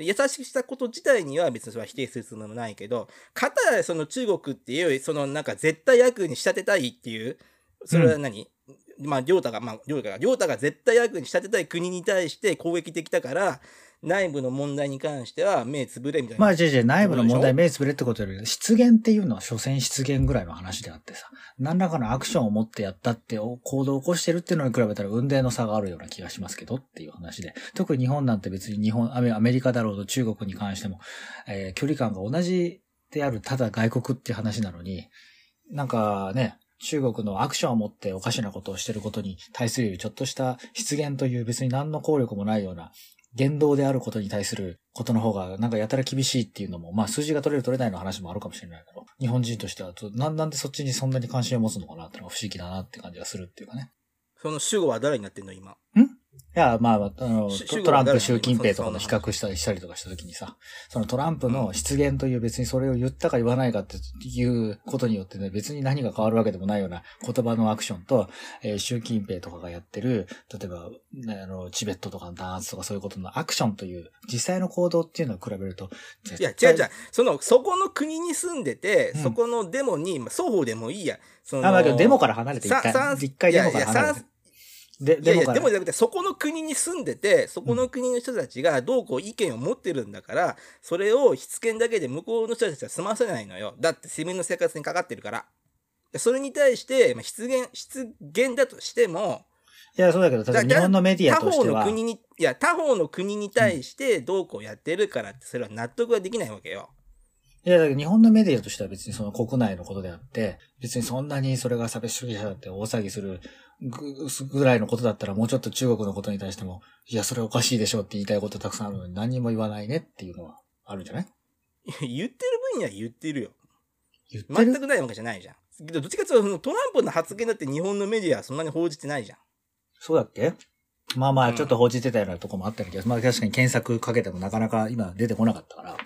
で優しくしたこと自体には別にそれは否定するつもりもないけど、かたやその中国っていう、そのなんか絶対悪に仕立てたいっていう、それは何、まあ、りょうたが、まあ、りょうたが、りょうたが絶対悪に仕立てたい国に対して攻撃的だから、内部の問題に関しては目つぶれみたいな。まあ、じゃじゃ内部の問題目つぶれってことより、失言っていうのは所詮失言ぐらいの話であってさ、何らかのアクションを持ってやったって、お行動を起こしてるっていうのに比べたら運命の差があるような気がしますけどっていう話で、特に日本なんて別に日本、アメリカだろうと中国に関しても、えー距離感が同じである、ただ外国っていう話なのに、なんかね、中国のアクションを持っておかしなことをしてることに対するちょっとした失言という別に何の効力もないような言動であることに対することの方がなんかやたら厳しいっていうのも、まあ数字が取れる取れないの話もあるかもしれないけど、日本人としてはとなんなんでそっちにそんなに関心を持つのかなってのが不思議だなって感じがするっていうかね。その主語は誰になってんの今？いや、まあ、あの、しトトランプ、習近平とかの比較したりしたりとかしたときにさ、そのトランプの失言という別にそれを言ったか言わないかっていうことによってね、別に何が変わるわけでもないような言葉のアクションと、えー習近平とかがやってる、例えば、ねあの、チベットとかの弾圧とかそういうことのアクションという、実際の行動っていうのを比べると、いや、違う違う。その、そこの国に住んでて、うんそこのデモに、まあ、双方でもいいや。そのあ、まあ、デモから離れて一回、一回デモから離れて。で、いやいや、でもじゃなくて、そこの国に住んでて、そこの国の人たちがどうこう意見を持ってるんだから、それを失言だけで向こうの人たちは済ませないのよ。だって市民の生活にかかってるから。でそれに対して、まあ、失言、失言だとしても、いや、そうだけど、日本のメディア他方としては、の国に、いや、他方の国に対してどうこうやってるからって、それは納得はできないわけよ。いや、だけど日本のメディアとしては別にその国内のことであって、別にそんなにそれが差別主義者だって大騒ぎするぐぐらいのことだったらもうちょっと中国のことに対しても、いや、それおかしいでしょって言いたいことたくさんあるのに何にも言わないねっていうのはあるんじゃない？言ってる分には言ってるよ。言ってる？全くないわけじゃないじゃん。けどどっちかっていうと、そのトランプの発言だって日本のメディアはそんなに報じてないじゃん。そうだっけ？まあまあ、うんちょっと報じてたようなとこもあったけど、まあ確かに検索かけてもなかなか今出てこなかったから、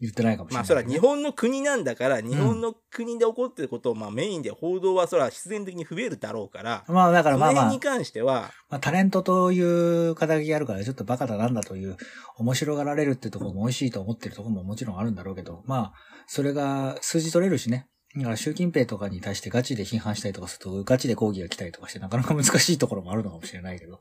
言ってないかもしれない、まあそれは日本の国なんだから、日本の国で起こってることをまあメインで報道はそれは必然的に増えるだろうから、まあだからまあまあ辺に、関しては、まあ、タレントという肩書きがあるから、ちょっとバカだなんだという、面白がられるってところも美味しいと思ってるところももちろんあるんだろうけど、まあ、それが数字取れるしね。だから習近平とかに対してガチで批判したりとかすると、ガチで抗議が来たりとかして、なかなか難しいところもあるのかもしれないけど。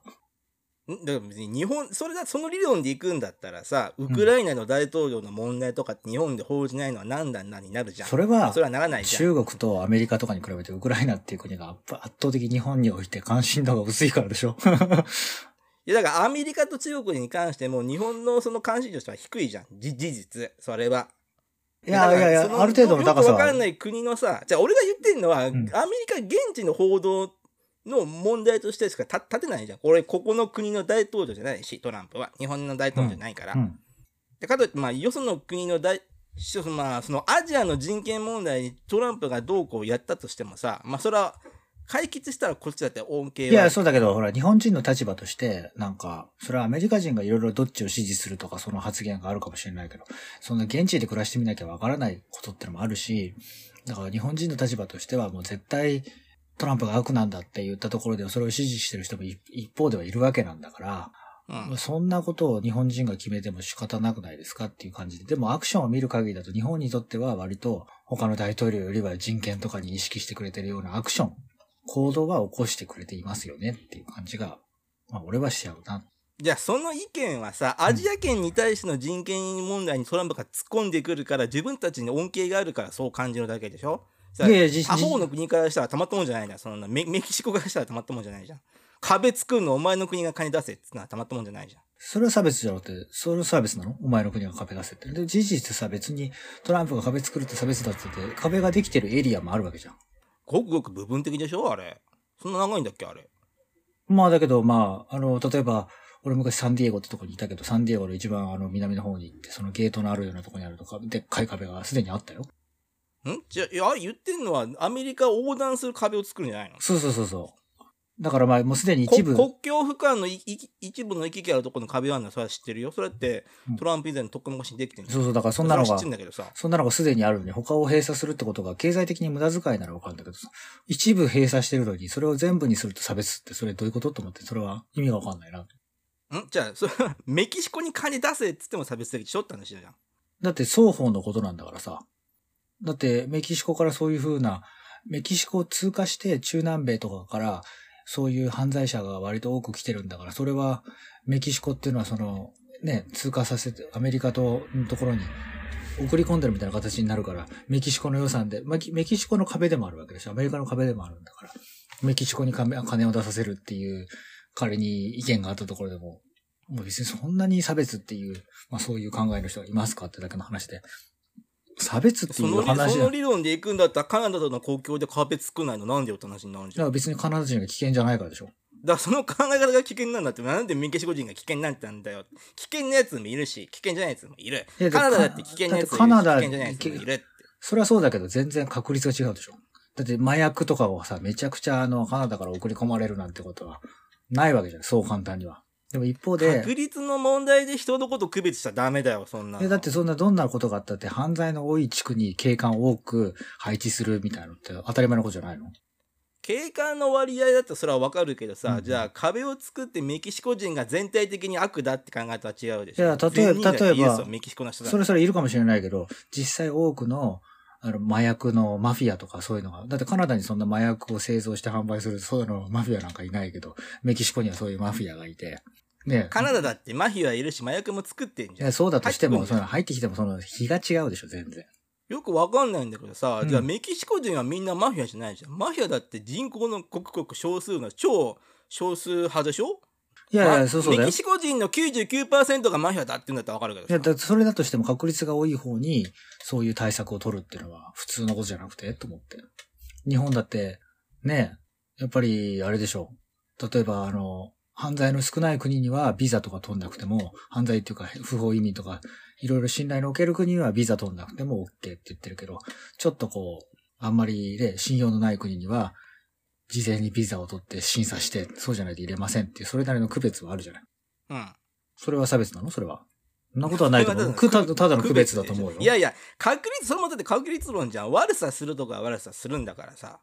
ん？だから別に日本、それがその理論でいくんだったらさ、ウクライナの大統領の問題とかって日本で報じないのは何だ何になるじゃん。それはまあそれはならないじゃん。中国とアメリカとかに比べてウクライナっていう国が圧圧倒的に日本において関心度が薄いからでしょ いやだからアメリカと中国に関しても日本のその関心としては低いじゃん。じ事実。それは。いやいやいやある程度の高さはよくわかんない国のさ、じゃあ俺が言ってんのは、んアメリカ現地の報道の問題としてしか立立てないじゃん。これ、ここの国の大統領じゃないし、トランプは。日本の大統領じゃないから。うん。でかといって、まあ、よその国の大、しまあ、そのアジアの人権問題にトランプがどうこうやったとしてもさ、まあ、それは解決したらこっちだって恩恵は。いや、そうだけど、ほら、日本人の立場として、なんか、それはアメリカ人がいろいろどっちを支持するとか、その発言があるかもしれないけど、そんな現地で暮らしてみなきゃわからないことってのもあるし、だから日本人の立場としてはもう絶対トランプが悪なんだって言ったところで、それを支持してる人も一一方ではいるわけなんだから、うんそんなことを日本人が決めても仕方なくないですかっていう感じで。でもアクションを見る限りだと日本にとっては割と他の大統領よりは人権とかに意識してくれてるようなアクション、行動は起こしてくれていますよねっていう感じが、まあ俺はしちゃうな。じゃあその意見はさ、アジア圏に対しての人権問題にトランプが突っ込んでくるから、自分たちに恩恵があるからそう感じるだけでしょ？さいやいや実他方の国からしたらたまったもんじゃないじゃん。そんなメメキシコからしたらたまったもんじゃないじゃん。壁作るのお前の国が金出せってのはたまったもんじゃないじゃん。それは差別じゃなくて、それは差別なの？お前の国が壁出せって。で、事実さ、別にトランプが壁作るって差別だって言って、壁ができてるエリアもあるわけじゃん。ごくごく部分的でしょ？あれ。そんな長いんだっけ？あれ。まあだけど、まあ、あの、例えば、俺昔サンディエゴってとこにいたけど、サンディエゴの一番あの南の方に行って、そのゲートのあるようなとこにあるとか、でっかい壁がすでにあったよ。ん？じゃあ、いや、言ってんのはアメリカを横断する壁を作るんじゃないの？そうそうそうそう。だからまあもうすでに一部、こ国境不間のいい一部の行き来あるところの壁はあるの？はそれは知ってるよ。それってうんトランプ以前のとっくの昔にできてるんそうそう、だからそんなのがそん、なのがすでにあるのに他を閉鎖するってことが経済的に無駄遣いならわかるんだけどさ、一部閉鎖してるのにそれを全部にすると差別ってそれどういうことと思って、それは意味がわかんないな。ん？じゃあ、それはメキシコに金出せっつっても差別的でしょって話じゃん。だって双方のことなんだからさ。だってメキシコからそういう風な、メキシコを通過して中南米とかからそういう犯罪者が割と多く来てるんだから、それはメキシコっていうのはその、ね、通過させて、アメリカとのところに送り込んでるみたいな形になるから、メキシコの予算で、メキシコの壁でもあるわけでしょ。アメリカの壁でもあるんだから。メキシコに金金を出させるっていう、彼に意見があったところでも、もう別にそんなに差別っていう、まあそういう考えの人がいますかってだけの話で。差別っていう話。その理論で行くんだったらカナダとの国境で壁作んないのなんでよって話になるんじゃん。だから別にカナダ人が危険じゃないからでしょ。だからその考え方が危険なんだって、なんでメキシコ人が危険なんてなんだよ。危険なやつもいるし、危険じゃないやつもいるいや。カナダだって危険なやつもいるし危険じゃないやつもいるって。それはそうだけど全然確率が違うでしょ。だって麻薬とかをさ、めちゃくちゃあの、カナダから送り込まれるなんてことはないわけじゃん。そう簡単には。でも一方で、確率の問題で人のこと区別しちゃダメだよ、そんなだってそんなどんなことがあったって犯罪の多い地区に警官を多く配置するみたいなのって当たり前のことじゃないの？警官の割合だったらそれはわかるけどさ、うん。じゃあ壁を作ってメキシコ人が全体的に悪だって考えたら違うでしょ。いや例えば例えばメキシコの人だそれそれいるかもしれないけど、実際多くの、あの、麻薬のマフィアとかそういうのが、だってカナダにそんな麻薬を製造して販売する、そういうのマフィアなんかいないけど、メキシコにはそういうマフィアがいて、ねカナダだってマフィアいるし麻薬も作ってんじゃん。そうだとしても、入その入ってきてもその日が違うでしょ、全然。よくわかんないんだけどさ、うんじゃあメキシコ人はみんなマフィアじゃないじゃん。マフィアだって人口のごくごく少数の超少数派でしょ？いやいや、まそうそうだよメキ。シコ人の99%がマフィアだって言うんだったらわかるけどいや、さ。だそれだとしても確率が多い方に、そういう対策を取るっていうのは普通のことじゃなくて、と思って。日本だって、ね、やっぱり、あれでしょう。例えば、あの、犯罪の少ない国にはビザとか取んなくても、犯罪っていうか不法移民とか、いろいろ信頼のおける国にはビザ取んなくても OK って言ってるけど、ちょっとこう、あんまりね、信用のない国には、事前にビザを取って審査して、そうじゃないと入れませんっていう、それなりの区別はあるじゃない。うん。それは差別なの？それは。そんなことはないと思う。それはくたただの区別だと思うよ。いやいや、確率、それもだって確率論じゃん。悪さするとかは悪さするんだからさ。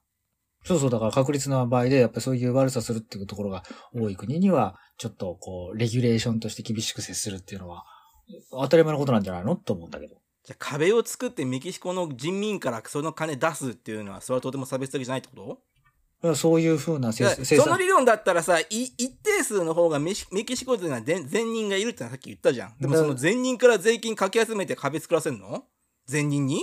そうそう、だから確率の場合で、やっぱりそういう悪さするっていうところが多い国には、ちょっとこう、レギュレーションとして厳しく接するっていうのは、当たり前のことなんじゃないの？と思うんだけど。じゃあ壁を作ってメキシコの人民からその金出すっていうのは、それはとても差別的じゃないってこと？そういうふうな生産。その理論だったらさ、い一定数の方がメキシコ人が全善人がいるってさっき言ったじゃん。でもだその善人から税金かき集めて壁作らせんの？善人に？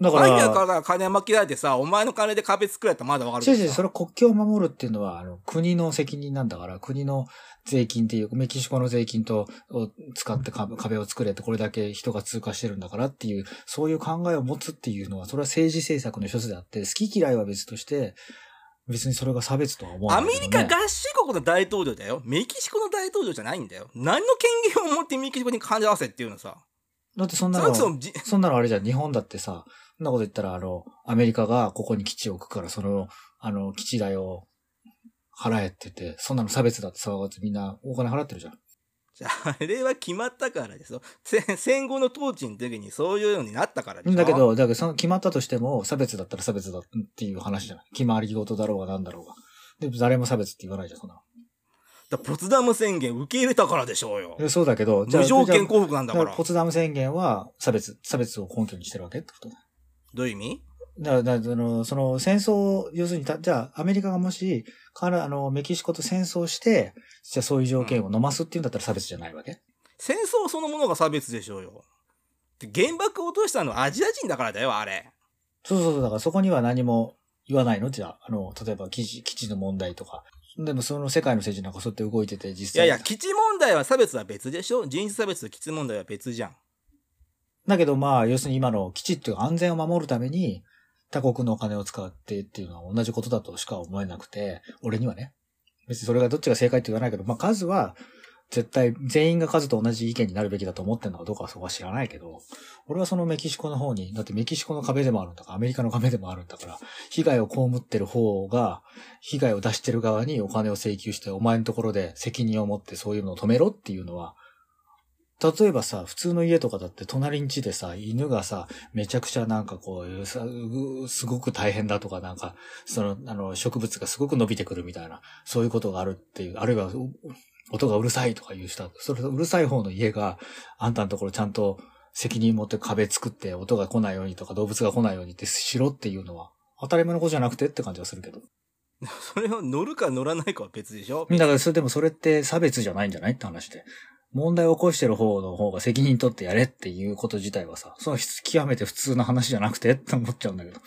だかマフィアら、から金巻きられてさ、お前の金で壁作られたらまだわかるけ違う違う、それは国境を守るっていうのは、あの、国の責任なんだから、国の税金っていう、メキシコの税金と、を使って壁壁を作れて、これだけ人が通過してるんだからっていう、そういう考えを持つっていうのは、それは政治政策の一つであって、好き嫌いは別として、別にそれが差別とは思わアないね。メリカ合衆国の大統領だよ。メキシコの大統領じゃないんだよ。何の権限を持ってメキシコに金合わせっていうのさ。だってそんなの、そんなのあれじゃん、日本だってさ、そんなこと言ったら、あの、アメリカがここに基地を置くから、その、あの、基地代を払えって言って、そんなの差別だって騒がってみんなお金払ってるじゃん。じゃあ、あれは決まったからですよ。せ戦後の統治の時にそういうようになったからでしょ。だけど、だけど、その決まったとしても、差別だったら差別だっていう話じゃない。決まり事だろうがなんだろうが。でも誰も差別って言わないじゃん、そんなだポツダム宣言受け入れたからでしょうよ。の。そうだけど、無条件降伏なんだからから。ポツダム宣言は差別、差別を根拠にしてるわけってことどういう意味？だから、だからその、その戦争、要するにた、じゃあ、アメリカがもし、から、あの、メキシコと戦争して、じゃあそういう条件を飲ますっていうんだったら差別じゃないわけ、戦争そのものが差別でしょうよ。で原爆を落としたのはアジア人だからだよ、あれ。そうそうそう、だからそこには何も言わないの？じゃあ、あの、例えば基地、基地の問題とか。でもその世界の政治なんかそうやって動いてて、実際。いやいや、基地問題は差別は別でしょ人種差別と基地問題は別じゃん。だけどまあ、要するに今の基地っていう安全を守るために、他国のお金を使ってっていうのは同じことだとしか思えなくて、俺にはね。別にそれがどっちが正解って言わないけど、まあ数は、絶対全員が数と同じ意見になるべきだと思ってるのかどうかはそこは知らないけど、俺はそのメキシコの方に、だってメキシコの壁でもあるんだから、アメリカの壁でもあるんだから、被害を被ってる方が、被害を出してる側にお金を請求して、お前のところで責任を持ってそういうのを止めろっていうのは、例えばさ、普通の家とかだって隣ん家でさ、犬がさ、めちゃくちゃなんかこう、さすごく大変だとかなんか、その、あの、植物がすごく伸びてくるみたいな、そういうことがあるっていう、あるいは、音がうるさいとか言う人それうるさい方の家が、あんたのところちゃんと責任持って壁作って音が来ないようにとか動物が来ないようにってしろっていうのは、当たり前のことじゃなくてって感じはするけど。それを乗るか乗らないかは別でしょ？だからそれでもそれって差別じゃないんじゃないって話で。問題を起こしてる方の方が責任取ってやれっていうこと自体はさ、その極めて普通の話じゃなくてって思っちゃうんだけど。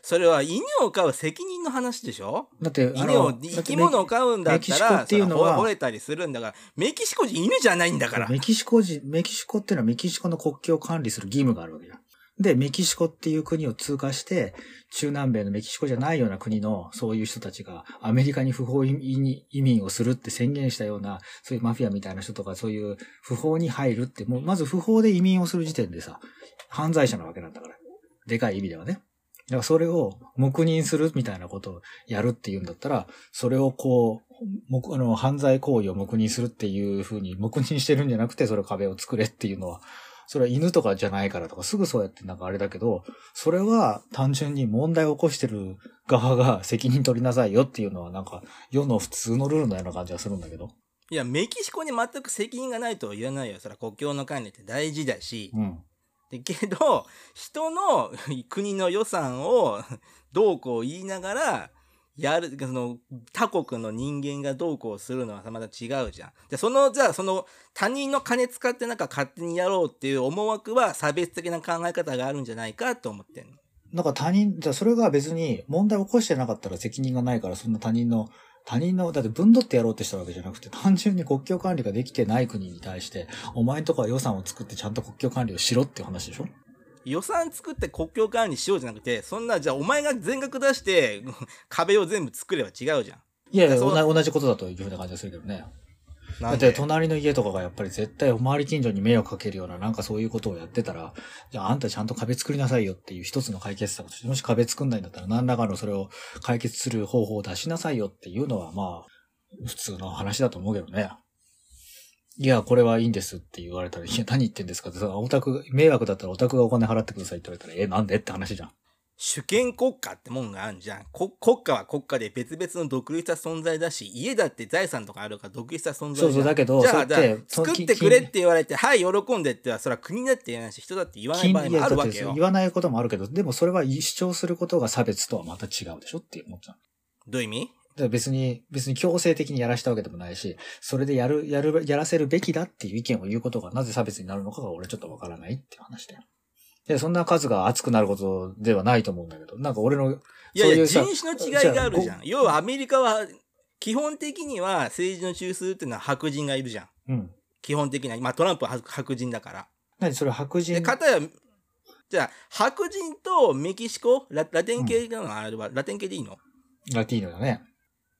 それは犬を飼う責任の話でしょ？だって、犬を、生き物を飼うんだったら、っていうのは、惚れたりするんだから、メキシコ人犬じゃないんだから。メキシコ人、メキシコっていうのはメキシコの国境を管理する義務があるわけじゃん。で、メキシコっていう国を通過して、中南米のメキシコじゃないような国のそういう人たちがアメリカに不法移民をするって宣言したような、そういうマフィアみたいな人とかそういう不法に入るって、もうまず不法で移民をする時点でさ、犯罪者なわけなんだから。でかい意味ではね。だからそれを黙認するみたいなことをやるっていうんだったら、それをこう、あの、犯罪行為を黙認するっていうふうに黙認してるんじゃなくて、それ壁を作れっていうのは、それは犬とかじゃないからとか、すぐそうやってなんかあれだけど、それは単純に問題を起こしてる側が責任取りなさいよっていうのはなんか世の普通のルールのような感じがするんだけど。いや、メキシコに全く責任がないとは言わないよ。それは国境の管理って大事だし。うん。でけど、人の国の予算を どうこう言いながら、やる、その、他国の人間がどうこうするのはまた違うじゃん。で、その、じゃあ、その、他人の金使ってなんか勝手にやろうっていう思惑は差別的な考え方があるんじゃないかと思ってんの。なんか他人、じゃあそれが別に問題起こしてなかったら責任がないから、そんな他人の、他人の、だって分取ってやろうってしたわけじゃなくて、単純に国境管理ができてない国に対して、お前とこは予算を作ってちゃんと国境管理をしろっていう話でしょ？予算作って国境管理しようじゃなくて、そんな、じゃあお前が全額出して 壁を全部作れば違うじゃん。いやいや、同じことだというふうな感じがするけどね。だって隣の家とかがやっぱり絶対周り近所に迷惑かけるようななんかそういうことをやってたら、じゃああんたちゃんと壁作りなさいよっていう一つの解決策として、もし壁作んないんだったら何らかのそれを解決する方法を出しなさいよっていうのはまあ、普通の話だと思うけどね。いや、これはいいんですって言われたら、いや、何言ってんですかって、オタク、迷惑だったらオタクがお金払ってくださいって言われたら、え、なんでって話じゃん。主権国家ってもんがあるじゃん。国家は国家で別々の独立した存在だし、家だって財産とかあるから独立した存在そうそう、だけど、じゃあ、作ってくれって言われて、はい、喜んでってそれは国だって言わないし、人だって言わない場合もあるわけよ。言わないこともあるけど、でもそれは主張することが差別とはまた違うでしょって思っちゃう。どういう意味？別に、別に強制的にやらしたわけでもないし、それでやる、やる、やらせるべきだっていう意見を言うことがなぜ差別になるのかが俺ちょっとわからないっていう話だよ。で、そんな数が熱くなることではないと思うんだけど、なんか俺の、いやいや、人種の違いがあるじゃん。要はアメリカは、基本的には政治の中枢っていうのは白人がいるじゃん。うん。基本的な。まあトランプは白人だから。何それ白人？で、かたや、じゃあ、白人とメキシコ？ララテン系なの、あれは、ラテン系でいいの？ラティーノだね。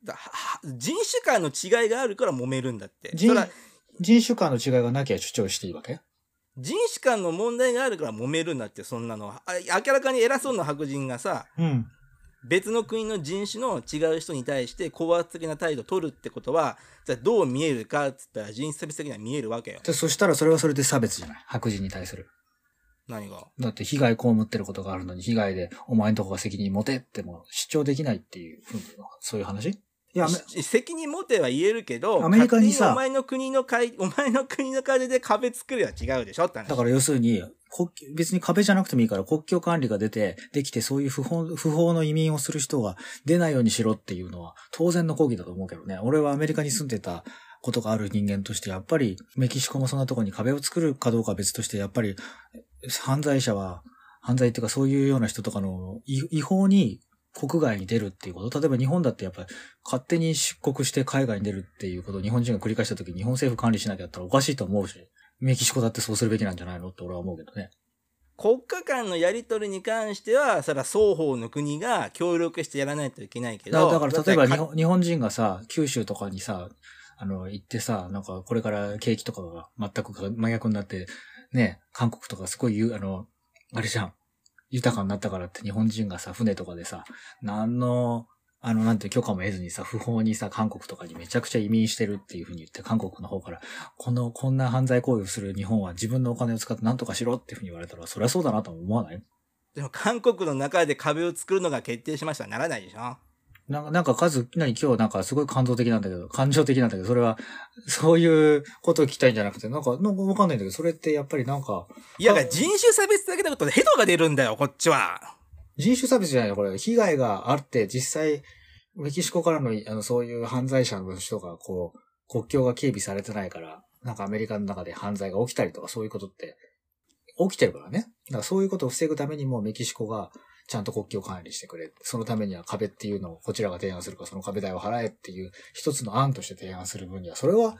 だ人種間の違いがあるから揉めるんだって。人人種間の違いがなきゃ主張していいわけ？人種間の問題があるから揉めるんだって、そんなのは。明らかに偉そうな白人がさ、うん、別の国の人種の違う人に対して高圧的な態度を取るってことは、じゃあどう見えるかっつったら人種差別的には見えるわけよ。そしたらそれはそれで差別じゃない？白人に対する。何が？だって被害被ってることがあるのに被害でお前んとこが責任持てっても主張できないっていうふうに、そういう話？いや、責任持ては言えるけど、アメリカにさ、お前の国の会、お前の国の金で壁作るは違うでしょってだから要するに、別に壁じゃなくてもいいから国境管理が出て、できてそういう不法、不法の移民をする人が出ないようにしろっていうのは当然の抗議だと思うけどね。俺はアメリカに住んでたことがある人間として、やっぱりメキシコもそんなところに壁を作るかどうかは別として、やっぱり犯罪者は犯罪っていうかそういうような人とかの違違法に国外に出るっていうこと。例えば日本だってやっぱり勝手に出国して海外に出るっていうことを日本人が繰り返した時に日本政府管理しなきゃったらおかしいと思うし、メキシコだってそうするべきなんじゃないのって俺は思うけどね。国家間のやり取りに関しては、それは双方の国が協力してやらないといけないけど。だだから例えば日本日本人がさ、九州とかにさ、あの、行ってさ、なんかこれから景気とかが全く真逆になって、ね、韓国とかすごい言う、あの、あれじゃん。豊かになったからって日本人がさ、船とかでさ、何の、あの、なんて許可も得ずにさ、不法にさ、韓国とかにめちゃくちゃ移民してるっていうふうに言って、韓国の方から、この、こんな犯罪行為をする日本は自分のお金を使って何とかしろっていうふうに言われたら、そりゃそうだなとも思わない？でも韓国の中で壁を作るのが決定しました。らならないでしょ。なんか、なんか数、何？今日なんかすごい感動的なんだけど、感情的なんだけど、それは、そういうことを聞きたいんじゃなくて、なんか、なんかわかんないんだけど、それってやっぱりなんか、いや、人種差別だけだことでヘドが出るんだよ、こっちは。人種差別じゃないのこれ。被害があって、実際、メキシコからの、あの、そういう犯罪者の人が、こう、国境が警備されてないから、なんかアメリカの中で犯罪が起きたりとか、そういうことって、起きてるからね。だからそういうことを防ぐためにも、メキシコが、ちゃんと国境管理してくれ。そのためには壁っていうのをこちらが提案するか、その壁代を払えっていう一つの案として提案する分には、それは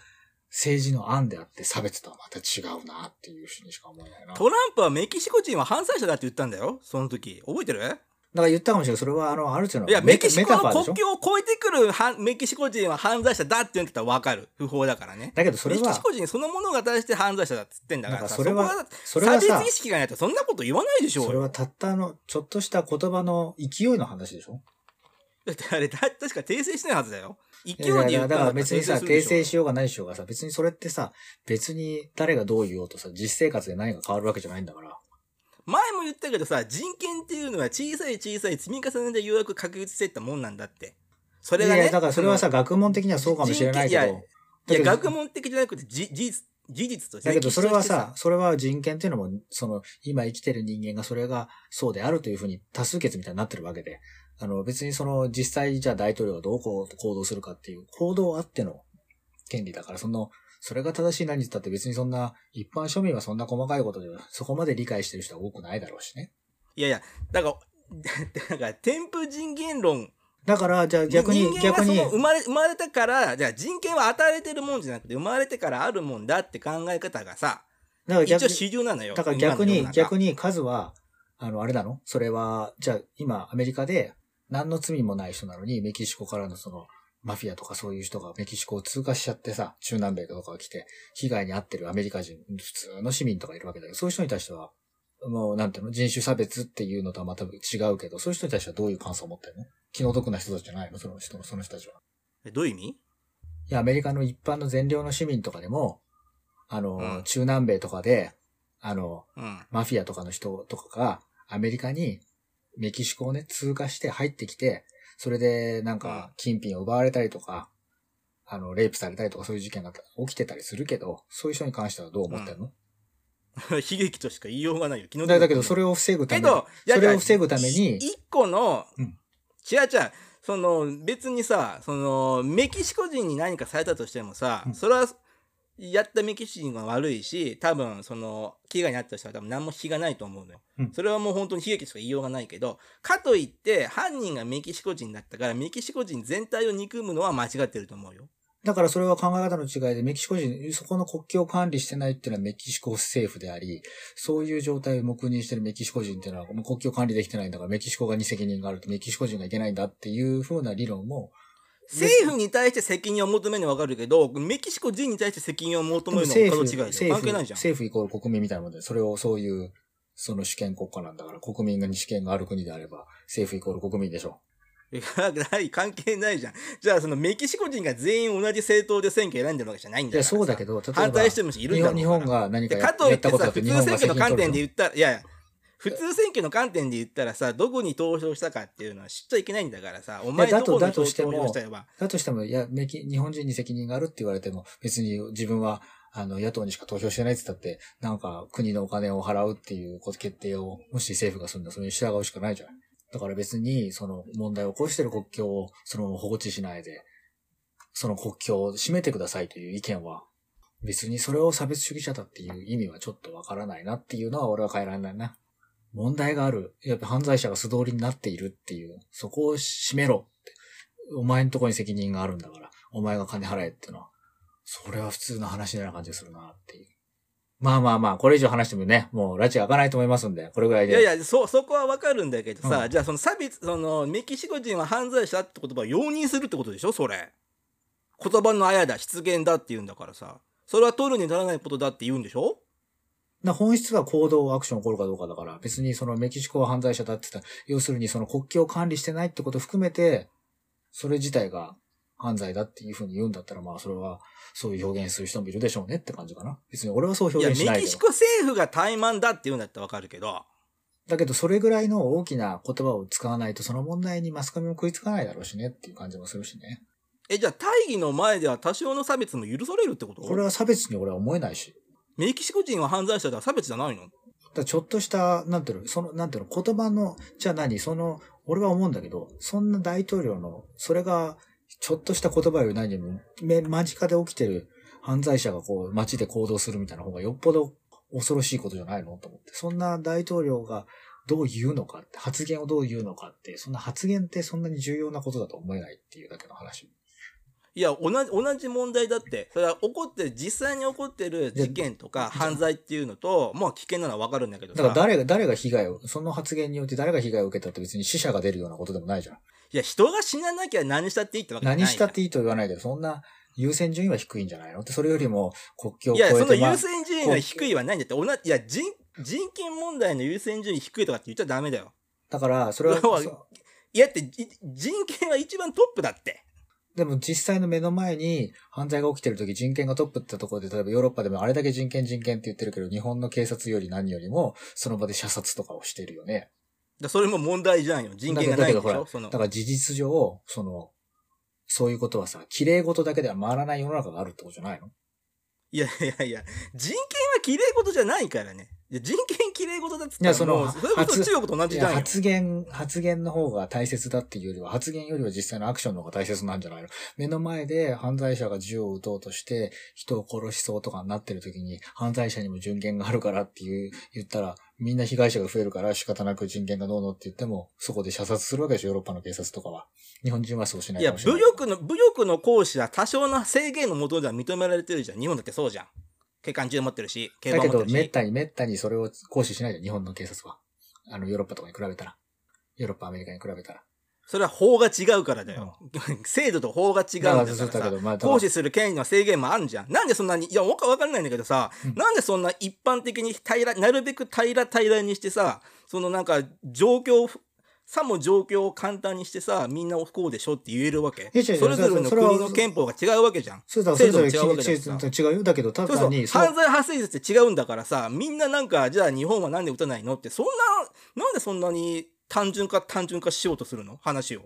政治の案であって差別とはまた違うなっていうふうにしか思えないな。トランプはメキシコ人は犯罪者だって言ったんだよ、その時。覚えてる？だから言ったかもしれない。それは、あの、ある程度のいや、メキシコの国境を越えてくるはメキシコ人は犯罪者だって言ってたらわかる。不法だからね。だけどそれはメキシ、コ人そのものが対して犯罪者だって言ってんだからそれはこそれはさ差別意、識がないとそんなこと言わないでしょそれはたったの、ちょっとした言葉の勢いの話でしょ？だってあれ、だ確か訂正してないはずだよ。勢いで言っただから別にさ、訂正しよようがないしようがさ、別にそれってさ、別に誰がどう言おうとさ、実生活で何が変わるわけじゃないんだから。前も言ったけどさ、人権っていうのは小さい小さい積み重ねでようやく確立していったもんなんだって。それがね。いやいや、だからそれはさ、学問的にはそうかもしれないけど。いや、いや、学問的じゃなくて、じ事実、事実として。だけどそれはさ、それは人権っていうのも、その、今生きてる人間がそれがそうであるというふうに多数決みたいになってるわけで、あの、別にその、実際じゃあ大統領がどうこう行動するかっていう、行動あっての権利だから、その、それが正しい何言ったって別にそんな、一般庶民はそんな細かいことでは、そこまで理解してる人は多くないだろうしね。いやいや、だから、だから、添付人権論。だから、じゃあ逆に逆に生まれ、生まれたから、じゃあ人権は与えられてるもんじゃなくて、生まれてからあるもんだって考え方がさ、だから逆に、主流なのよ。だから逆に、逆に。に数は、あの、あれなのそれは、じゃあ今アメリカで何の罪もない人なのに、メキシコからのその、マフィアとかそういう人がメキシコを通過しちゃってさ、中南米とかが来て、被害に遭ってるアメリカ人、普通の市民とかいるわけだけど、そういう人に対しては、もう、なんていうの人種差別っていうのとはまた違うけど、そういう人に対してはどういう感想を持ってるの？気の毒な人たちじゃないの？その人の、その人たちは。えどういう意味？いや、アメリカの一般の善良の市民とかでも、あの、うん中南米とかで、あの、うん。マフィアとかの人とかが、アメリカに、メキシコをね、通過して入ってきて、それで、なんか、金品を奪われたりとか、あの、レイプされたりとかそういう事件が起きてたりするけど、そういう人に関してはどう思ってんの、悲劇としか言いようがないよ。昨だだけど、それを防ぐために、けど、それを防ぐために、一個の、うん。違う違う、その、別にさ、その、メキシコ人に何かされたとしてもさ、うん。それは、やったメキシコ人が悪いし、多分、その、危害に遭った人は多分何も非がないと思うのよ。うんそれはもう本当に悲劇しか言いようがないけど、かといって、犯人がメキシコ人だったから、メキシコ人全体を憎むのは間違ってると思うよ。だからそれは考え方の違いで、メキシコ人、そこの国境を管理してないっていうのはメキシコ政府であり、そういう状態を黙認してるメキシコ人っていうのは、国境管理できてないんだから、メキシコ側に責任があると、メキシコ人がいけないんだっていう風な理論も、政府に対して責任を求めるのはわかるけど、メキシコ人に対して責任を求めるのは他と違いよ。政府、関係ないじゃん。政府イコール国民みたいなもんで、それをそういう、その主権国家なんだから、国民がに主権がある国であれば、政府イコール国民でしょ？いやない、関係ないじゃん。じゃあ、そのメキシコ人が全員同じ政党で選挙選んでるわけじゃないんだからさ。いや、そうだけど、例えば、反対してる人いるんだ日本日本が何かでやかといってさ、やったことだって普通選挙の観点で言言ったら、いやいや、普通選挙の観点で言ったらさ、どこに投票したかっていうのは知っちゃいけないんだからさ、お前だとどこに投だとしても票したれば。だとしても、いや、日本人に責任があるって言われても、別に自分は、あの、野党にしか投票してないって言ったって、なんか国のお金を払うっていう決定を、もし政府がするんだらそれに従うしかないじゃん。だから別に、その問題を起こしてる国境を、そのまま放置しないで、その国境を閉めてくださいという意見は、別にそれを差別主義者だっていう意味はちょっとわからないなっていうのは俺は変えられないな。問題がある。やっぱ犯罪者が素通りになっているっていう、そこを締めろって。お前んとこに責任があるんだから、お前が金払えっていうのは、それは普通の話のような感じがするなっていう。まあまあまあ、これ以上話してもね、もう拉致が開かないと思いますんで、これぐらいで。いやいや、そ、そこはわかるんだけどさ、うんじゃあその差別、その、メキシコ人は犯罪者って言葉を容認するってことでしょ？それ。言葉のあやだ、失言だって言うんだからさ。それは取るにならないことだって言うんでしょ？な本質は行動、アクション起こるかどうかだから、別にそのメキシコは犯罪者だって言ったら、要するにその国境を管理してないってことを含めて、それ自体が犯罪だっていうふうに言うんだったら、まあそれはそういう表現する人もいるでしょうねって感じかな。別に俺はそういや、表現しないけど。メキシコ政府が怠慢だって言うんだったらわかるけど、だけどそれぐらいの大きな言葉を使わないとその問題にマスコミも食いつかないだろうしねっていう感じもするしね。え、じゃあ大義の前では多少の差別も許されるってこと？これは差別に俺は思えないし。メキシコ人は犯罪者では差別じゃないの？だちょっとした、なんていうの、その、なんていうの、言葉の、じゃあ何その、俺は思うんだけど、そんな大統領の、それが、ちょっとした言葉より何よりも、間近で起きてる犯罪者がこう、街で行動するみたいな方がよっぽど恐ろしいことじゃないの？と思って。そんな大統領がどう言うのかって、発言をどう言うのかって、そんな発言ってそんなに重要なことだと思えないっていうだけの話。いや、同じ、同じ問題だって。それは起こってる、実際に起こってる事件とか犯罪っていうのと、もう危険なのはわかるんだけどさ。だから誰が、誰が被害を、その発言によって誰が被害を受けたって別に死者が出るようなことでもないじゃん。いや、人が死ななきゃ何したっていいってわけじゃない何したっていいと言わないけど、そんな優先順位は低いんじゃないの？って、それよりも国境をいや、越えてその優まあ先順位が低いはないんだって。同じ、いや、人、人権問題の優先順位低いとかって言っちゃダメだよ。だから、それはいやって、じ人権は一番トップだって。でも実際の目の前に犯罪が起きてる時人権がトップってところで、例えばヨーロッパでもあれだけ人権人権って言ってるけど、日本の警察より何よりも、その場で射殺とかをしてるよね。だそれも問題じゃんよ。人権がないでしょ？だ。から事実上、その、そういうことはさ、綺麗事だけでは回らない世の中があるってことじゃないの？いやいやいや、人権は綺麗事じゃないからね。いや人権綺麗事だっつったらいやそのそれこそ発中国と同じじゃんよ。発言、発言の方が大切だっていうよりは、発言よりは実際のアクションの方が大切なんじゃないの？目の前で犯罪者が銃を撃とうとして、人を殺しそうとかになってる時に、犯罪者にも人権があるからっていう、言ったら、みんな被害者が増えるから仕方なく人権がどうのって言っても、そこで射殺するわけでしょ、ヨーロッパの警察とかは。日本人はそうしないいや、かもしれない。武力の、武力の行使は多少の制限のもとでは認められてるじゃん。日本だってそうじゃん。警官銃持ってるし、警だけど、棒持ってるし。めったにめったにそれを行使しないじゃん、日本の警察は。あの、ヨーロッパとかに比べたら。ヨーロッパ、アメリカに比べたら。それは法が違うからだよ。制度と法が違うんだからだからそうだけさどまあだから行使する権利の制限もあるじゃん。なんでそんなに、いや、わかわかんないんだけどさ、うんなんでそんな一般的に平ら、なるべく平ら平らにしてさ、そのなんか状況を、さも状況を簡単にしてさ、みんなこうでしょって言えるわけ。それぞれの国の憲法が違うわけじゃん。そうだ、それぞれ制度も違うわけだしさ違うよ。だけど、たそうそうだに、そう犯罪発生率って違うんだからさ、みんななんか、じゃあ日本はなんで打たないの？って、そんな、なんでそんなに単純化単純化しようとするの？話を。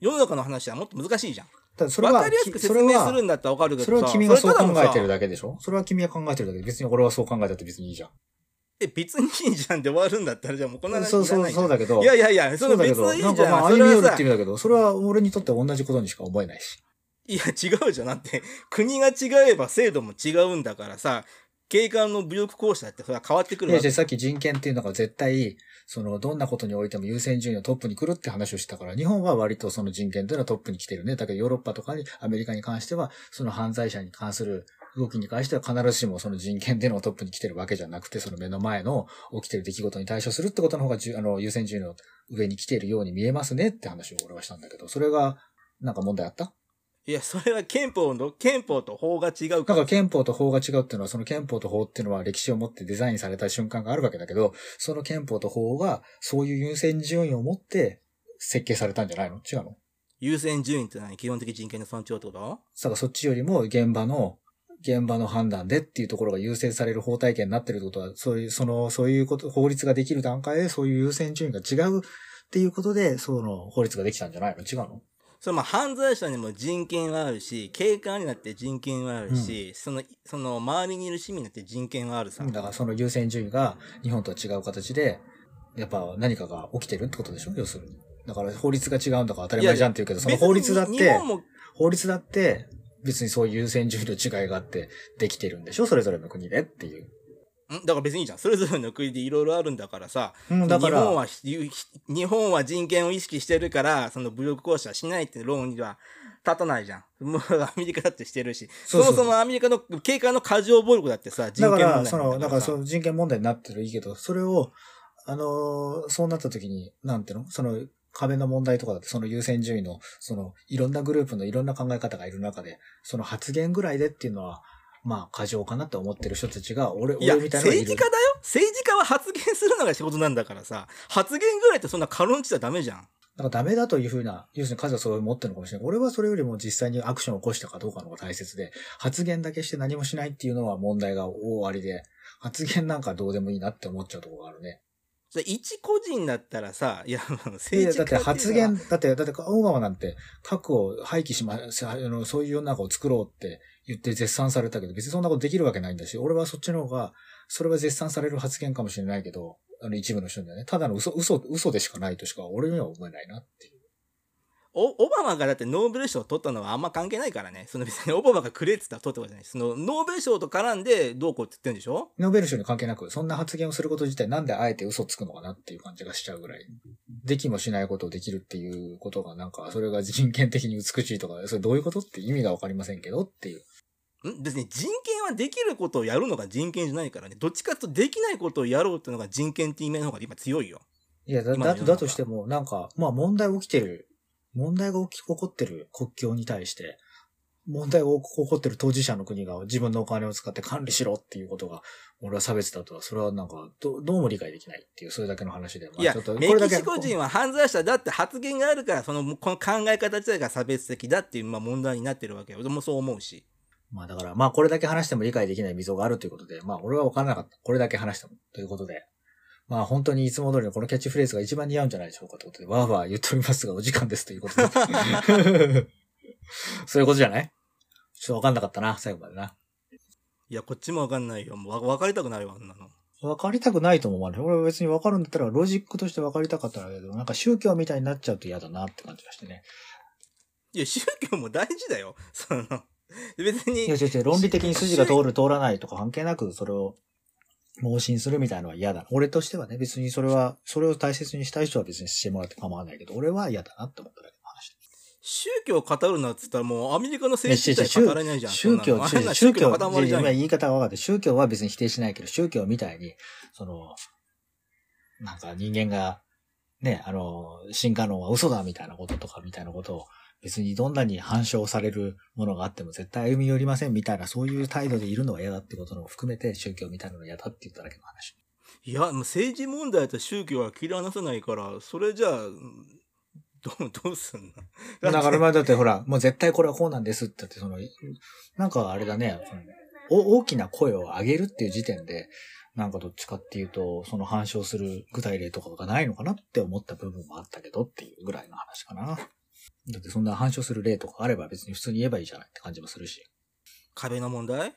世の中の話はもっと難しいじゃん。それは、わかりやすくそれ説明するは、んだったらわかるけどさ。それは君がそう考えてるだけでしょ？それは君が考えてるだけで、別に俺はそう考えたって別にいいじゃん。え、別にいいじゃんで終わるんだったら、じゃあもうこんな話そうそう、そうだけど、いやいやいや、そのそうだけど、別にいないんかまあじゃん。それはさ歩み寄るって意、味だけど、それは俺にとって同じことにしか思えないし。いや違うじゃん。だって、国が違えば制度も違うんだからさ、警官の武力行使だってそれは変わってくいや、るわけ。じゃあさっき人権っていうのが絶対、その、どんなことにおいても優先順位のトップに来るって話をしたから、日本は割とその人権っていうのはトップに来てるね。だけどヨーロッパとかに、アメリカに関しては、その犯罪者に関する動きに関しては必ずしもその人権っていうのがトップに来てるわけじゃなくて、その目の前の起きてる出来事に対処するってことの方があの優先順位の上に来ているように見えますねって話を俺はしたんだけど、それが、なんか問題あった？いや、それは憲法の、憲法と法が違うだか。からら憲法と法が違うっていうのは、その憲法と法っていうのは歴史を持ってデザインされた瞬間があるわけだけど、その憲法と法がそういう優先順位を持って設計されたんじゃないの？違うの？優先順位って何？基本的人権の尊重ってこと？だからそっちよりも現場の、現場の判断でっていうところが優先される法体系になってるってことは、そういう、その、そういうこと、法律ができる段階でそういう優先順位が違うっていうことで、その法律ができたんじゃないの？違うの？そのまあ犯罪者にも人権はあるし、警官になって人権はあるし、その、その周りにいる市民になって人権はあるさ。だからその優先順位が日本とは違う形で、やっぱ何かが起きてるってことでしょ？要するに。だから法律が違うんだから当たり前じゃんって言うけど、その法律だって別に日本、も法律だって別にそういう優先順位の違いがあってできてるんでしょ？それぞれの国でっていう。ん？だから別にいいじゃん。それぞれの国でいろいろあるんだからさ。うん、だから、日本は、日本は人権を意識してるから、その武力行使はしないって論には立たないじゃん。もうアメリカだってしてるし。そうそうそもそもアメリカの警官の過剰暴力だってさ、人だから、権問題なんその、だからそさの人権問題になってるいいけど、それを、あのーそうなった時に、なんていうの？その、壁の問題とかだって、その優先順位の、その、いろんなグループのいろんな考え方がいる中で、その発言ぐらいでっていうのは、まあ、過剰かなって思ってる人たちが、俺、いや、俺みたいな政治家だよ政治家は発言するのが仕事なんだからさ、発言ぐらいってそんな軽んじちゃダメじゃん。だからダメだというふうな、要するに数はそう思ってるのかもしれない。俺はそれよりも実際にアクションを起こしたかどうかの方が大切で、発言だけして何もしないっていうのは問題が大ありで、発言なんかどうでもいいなって思っちゃうところがあるね。一個人だったらさ、いや、政治だって発言、だって、だって、オバマなんて、核を廃棄しま、あの、そういう世の中を作ろうって言って絶賛されたけど、別にそんなことできるわけないんだし、俺はそっちの方が、それは絶賛される発言かもしれないけど、あの、一部の人にはね、ただの嘘、嘘、嘘でしかないとしか、俺には思えないなっていう。おオバマがだってノーベル賞を取ったのはあんま関係ないからね。その別にオバマがくれって言ったら取ったわけじゃない。そのノーベル賞と絡んでどうこうって言ってるんでしょ？ノーベル賞に関係なく、そんな発言をすること自体なんであえて嘘つくのかなっていう感じがしちゃうぐらい。できもしないことをできるっていうことがなんか、それが人権的に美しいとか、それどういうことって意味がわかりませんけどっていう。ん？別に人権はできることをやるのが人権じゃないからね。どっちかとできないことをやろうっていうのが人権って意味の方が今強いよ。いや、だ、だ、だとしても、なんか、まあ問題起きてる、問題が起き、起こってる国境に対して、問題が起こってる当事者の国が自分のお金を使って管理しろっていうことが、俺は差別だとは、それはなんか、どどうも理解できないっていう、それだけの話で。まあいやちょっと、メこれだけキシコ人は犯罪者だって発言があるから、その、この考え方自体が差別的だっていう、まあ問題になってるわけよ。俺もそう思うし。まあだから、まあこれだけ話しても理解できない溝があるということで、まあ俺は分からなかった。これだけ話しても。ということで。まあ本当にいつも通りのこのキャッチフレーズが一番似合うんじゃないでしょうかということで、わーわー言っておりますがお時間ですということで。そういうことじゃない？ちょっと分かんなかったな、最後までな。いや、こっちもわかんないよ。もうわ分かりたくないわ、あんなの。分かりたくないとも思わない。俺は別に分かるんだったらロジックとして分かりたかったらだけど、なんか宗教みたいになっちゃうと嫌だなって感じがしてね。いや、宗教も大事だよ。その、別にいや、、違う違う、論理的に筋が通る通らないとか関係なく、それを盲信するみたいなのは嫌だ。俺としてはね、別にそれは、それを大切にしたい人は別にしてもらって構わないけど、俺は嫌だなって思っただけの話。宗教を語るなっつったらもうアメリカの政治自体語れないじゃん。宗教、宗教、宗教今。言い方は分かって、宗教は別に否定しないけど、宗教みたいに、その、なんか人間が、ね、あの、進化論は嘘だみたいなこととかみたいなことを、別にどんなに反証されるものがあっても絶対歩み寄りませんみたいな、そういう態度でいるのは嫌だってことも含めて、宗教みたいなのが嫌だって言っただけの話。いや、もう政治問題と宗教は切り離せないから、それじゃあ、うんどう、どうすんの？だからまあだってほら、もう絶対これはこうなんですって言って、その、なんかあれだね、お大きな声を上げるっていう時点で、なんかどっちかっていうと、その反証する具体例とかがないのかなって思った部分もあったけどっていうぐらいの話かな。だってそんな反証する例とかあれば別に普通に言えばいいじゃないって感じもするし。壁の問題？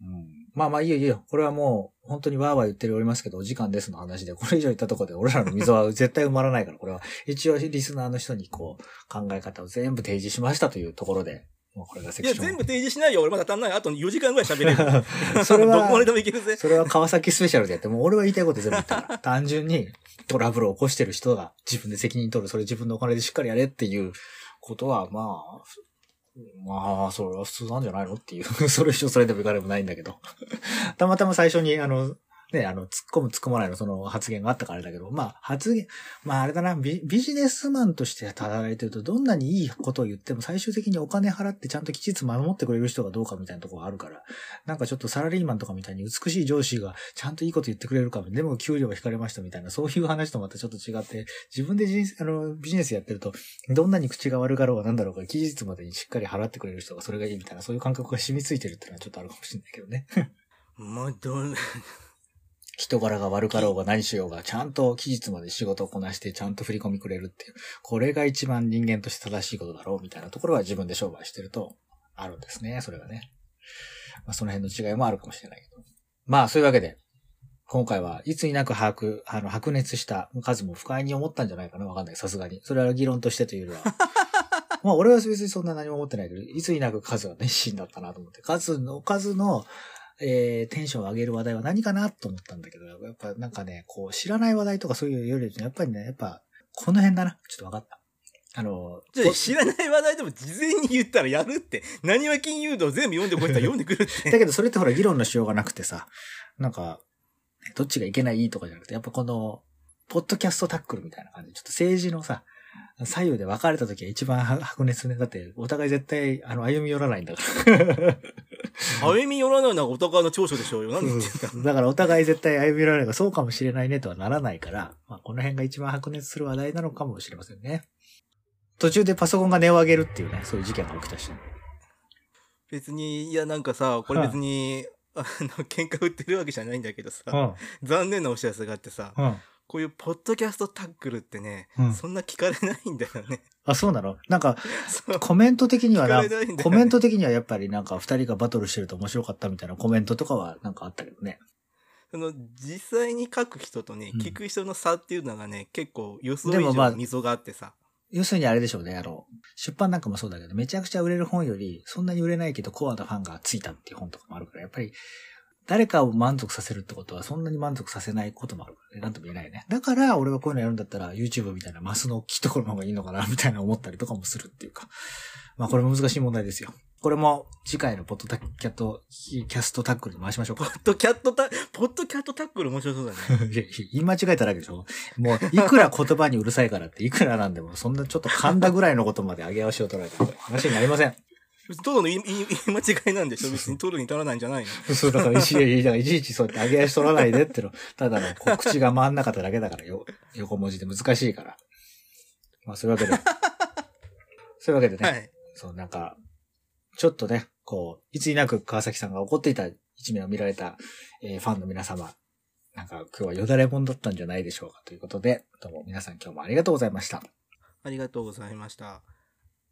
うん。まあまあいいよいいよ。これはもう本当にわーわー言っておりますけど、お時間ですの話で、これ以上言ったところで俺らの溝は絶対埋まらないから、これは一応リスナーの人にこう考え方を全部提示しましたというところで、もうこれがセいや、クション。全部提示しないよ。俺まだ足んない。あと4時間ぐらい喋れる。それは どこまででもいけるぜ。それは川崎スペシャルでやって、もう俺は言いたいこと全部言ったから。単純にトラブルを起こしてる人が自分で責任取る、それ自分のお金でしっかりやれっていうことは、まあ、まあ、それは普通なんじゃないのっていう。それ一緒それでもいかれもないんだけど。たまたま最初に、あの、ね、あの、突っ込む突っ込まないのその発言があったからだけど、まあ、発言、まああれだな、ビビジネスマンとして働いてると、どんなにいいことを言っても最終的にお金払ってちゃんときちっと守ってくれる人がどうかみたいなところがあるから、なんかちょっとサラリーマンとかみたいに美しい上司がちゃんといいこと言ってくれるかも、でも給料が引かれましたみたいな、そういう話とまたちょっと違って、自分で人生あのビジネスやってると、どんなに口が悪かろうがなんだろうが、期日までにしっかり払ってくれる人がそれがいいみたいな、そういう感覚が染みついてるってのはちょっとあるかもしれないけどね。もうどう、人柄が悪かろうが何しようが、ちゃんと期日まで仕事をこなして、ちゃんと振り込みくれるっていう。これが一番人間として正しいことだろうみたいなところは自分で商売してると、あるんですね、それがね。まあ、その辺の違いもあるかもしれないけど。まあ、そういうわけで、今回はいつになく把握、あの、白熱した数も不快に思ったんじゃないかなわかんない。さすがに。それは議論としてというよりは。まあ、俺は別にそんな何も思ってないけど、いつになく数が熱心だったなと思って。数の、数の、えー、テンションを上げる話題は何かなと思ったんだけど、やっぱなんかね、こう、知らない話題とかそういうより、やっぱりね、やっぱ、この辺だな。ちょっとわかった。あの、知らない話題でも事前に言ったらやるって。何は金融道全部読んでこいったら 読んでくるって。だけどそれってほら議論のしようがなくてさ、なんか、どっちがいけないとかじゃなくて、やっぱこの、ポッドキャストタックルみたいな感じで、ちょっと政治のさ、左右で分かれた時は一番は白熱ね。だって、お互い絶対、あの、歩み寄らないんだから。歩み寄らないのはお互いの長所でしょうよ。何言ってんだ。だからお互い絶対歩み寄らないから、そうかもしれないねとはならないから、まあ、この辺が一番白熱する話題なのかもしれませんね。途中でパソコンが値を上げるっていうね、そういう事件が起きたし、別に、いやなんかさ、これ別に、あの、喧嘩売ってるわけじゃないんだけどさ、うん。残念なお知らせがあってさ、うん。こういうポッドキャストタックルってね、うんそんな聞かれないんだよね。あ、そうなの？なんか、コメント的にはな、なねコメント的にはやっぱりなんか二人がバトルしてると面白かったみたいなコメントとかはなんかあったけどね。その実際に書く人とね、うん聞く人の差っていうのがね、結構予想以でもまあ上の溝があってさ。要するにあれでしょうね、あの、出版なんかもそうだけど、めちゃくちゃ売れる本より、そんなに売れないけどコアなファンがついたっていう本とかもあるから、やっぱり、誰かを満足させるってことは、そんなに満足させないこともあるからね。なんとも言えないね。だから、俺がこういうのやるんだったら、YouTube みたいなマスの大きいところの方がいいのかな、みたいな思ったりとかもするっていうか。まあ、これも難しい問題ですよ。これも、次回のポッドキャット、キャストタックルに回しましょうか。ポッドキャットタ、ポッドキャットタックル面白そうだね。いや言い間違えただけでしょもう、いくら言葉にうるさいからって、いくらなんでも、そんなちょっと噛んだぐらいのことまで上げ足を取られたら話になりません。トロの言い 間違いなんでしょ別にトロに足らないんじゃないのそう、だから いちいち、いちいちそうやって上げ足取らないでっての、ただのこう口が回んなかっただけだからよ、横文字で難しいから。まあ、そういうわけで。そういうわけでね、はい。そう、なんか、ちょっとね、こう、いつになく川崎さんが怒っていた一面を見られた、えーファンの皆様、なんか今日はよだれもんだったんじゃないでしょうかということで、どうも皆さん今日もありがとうございました。ありがとうございました。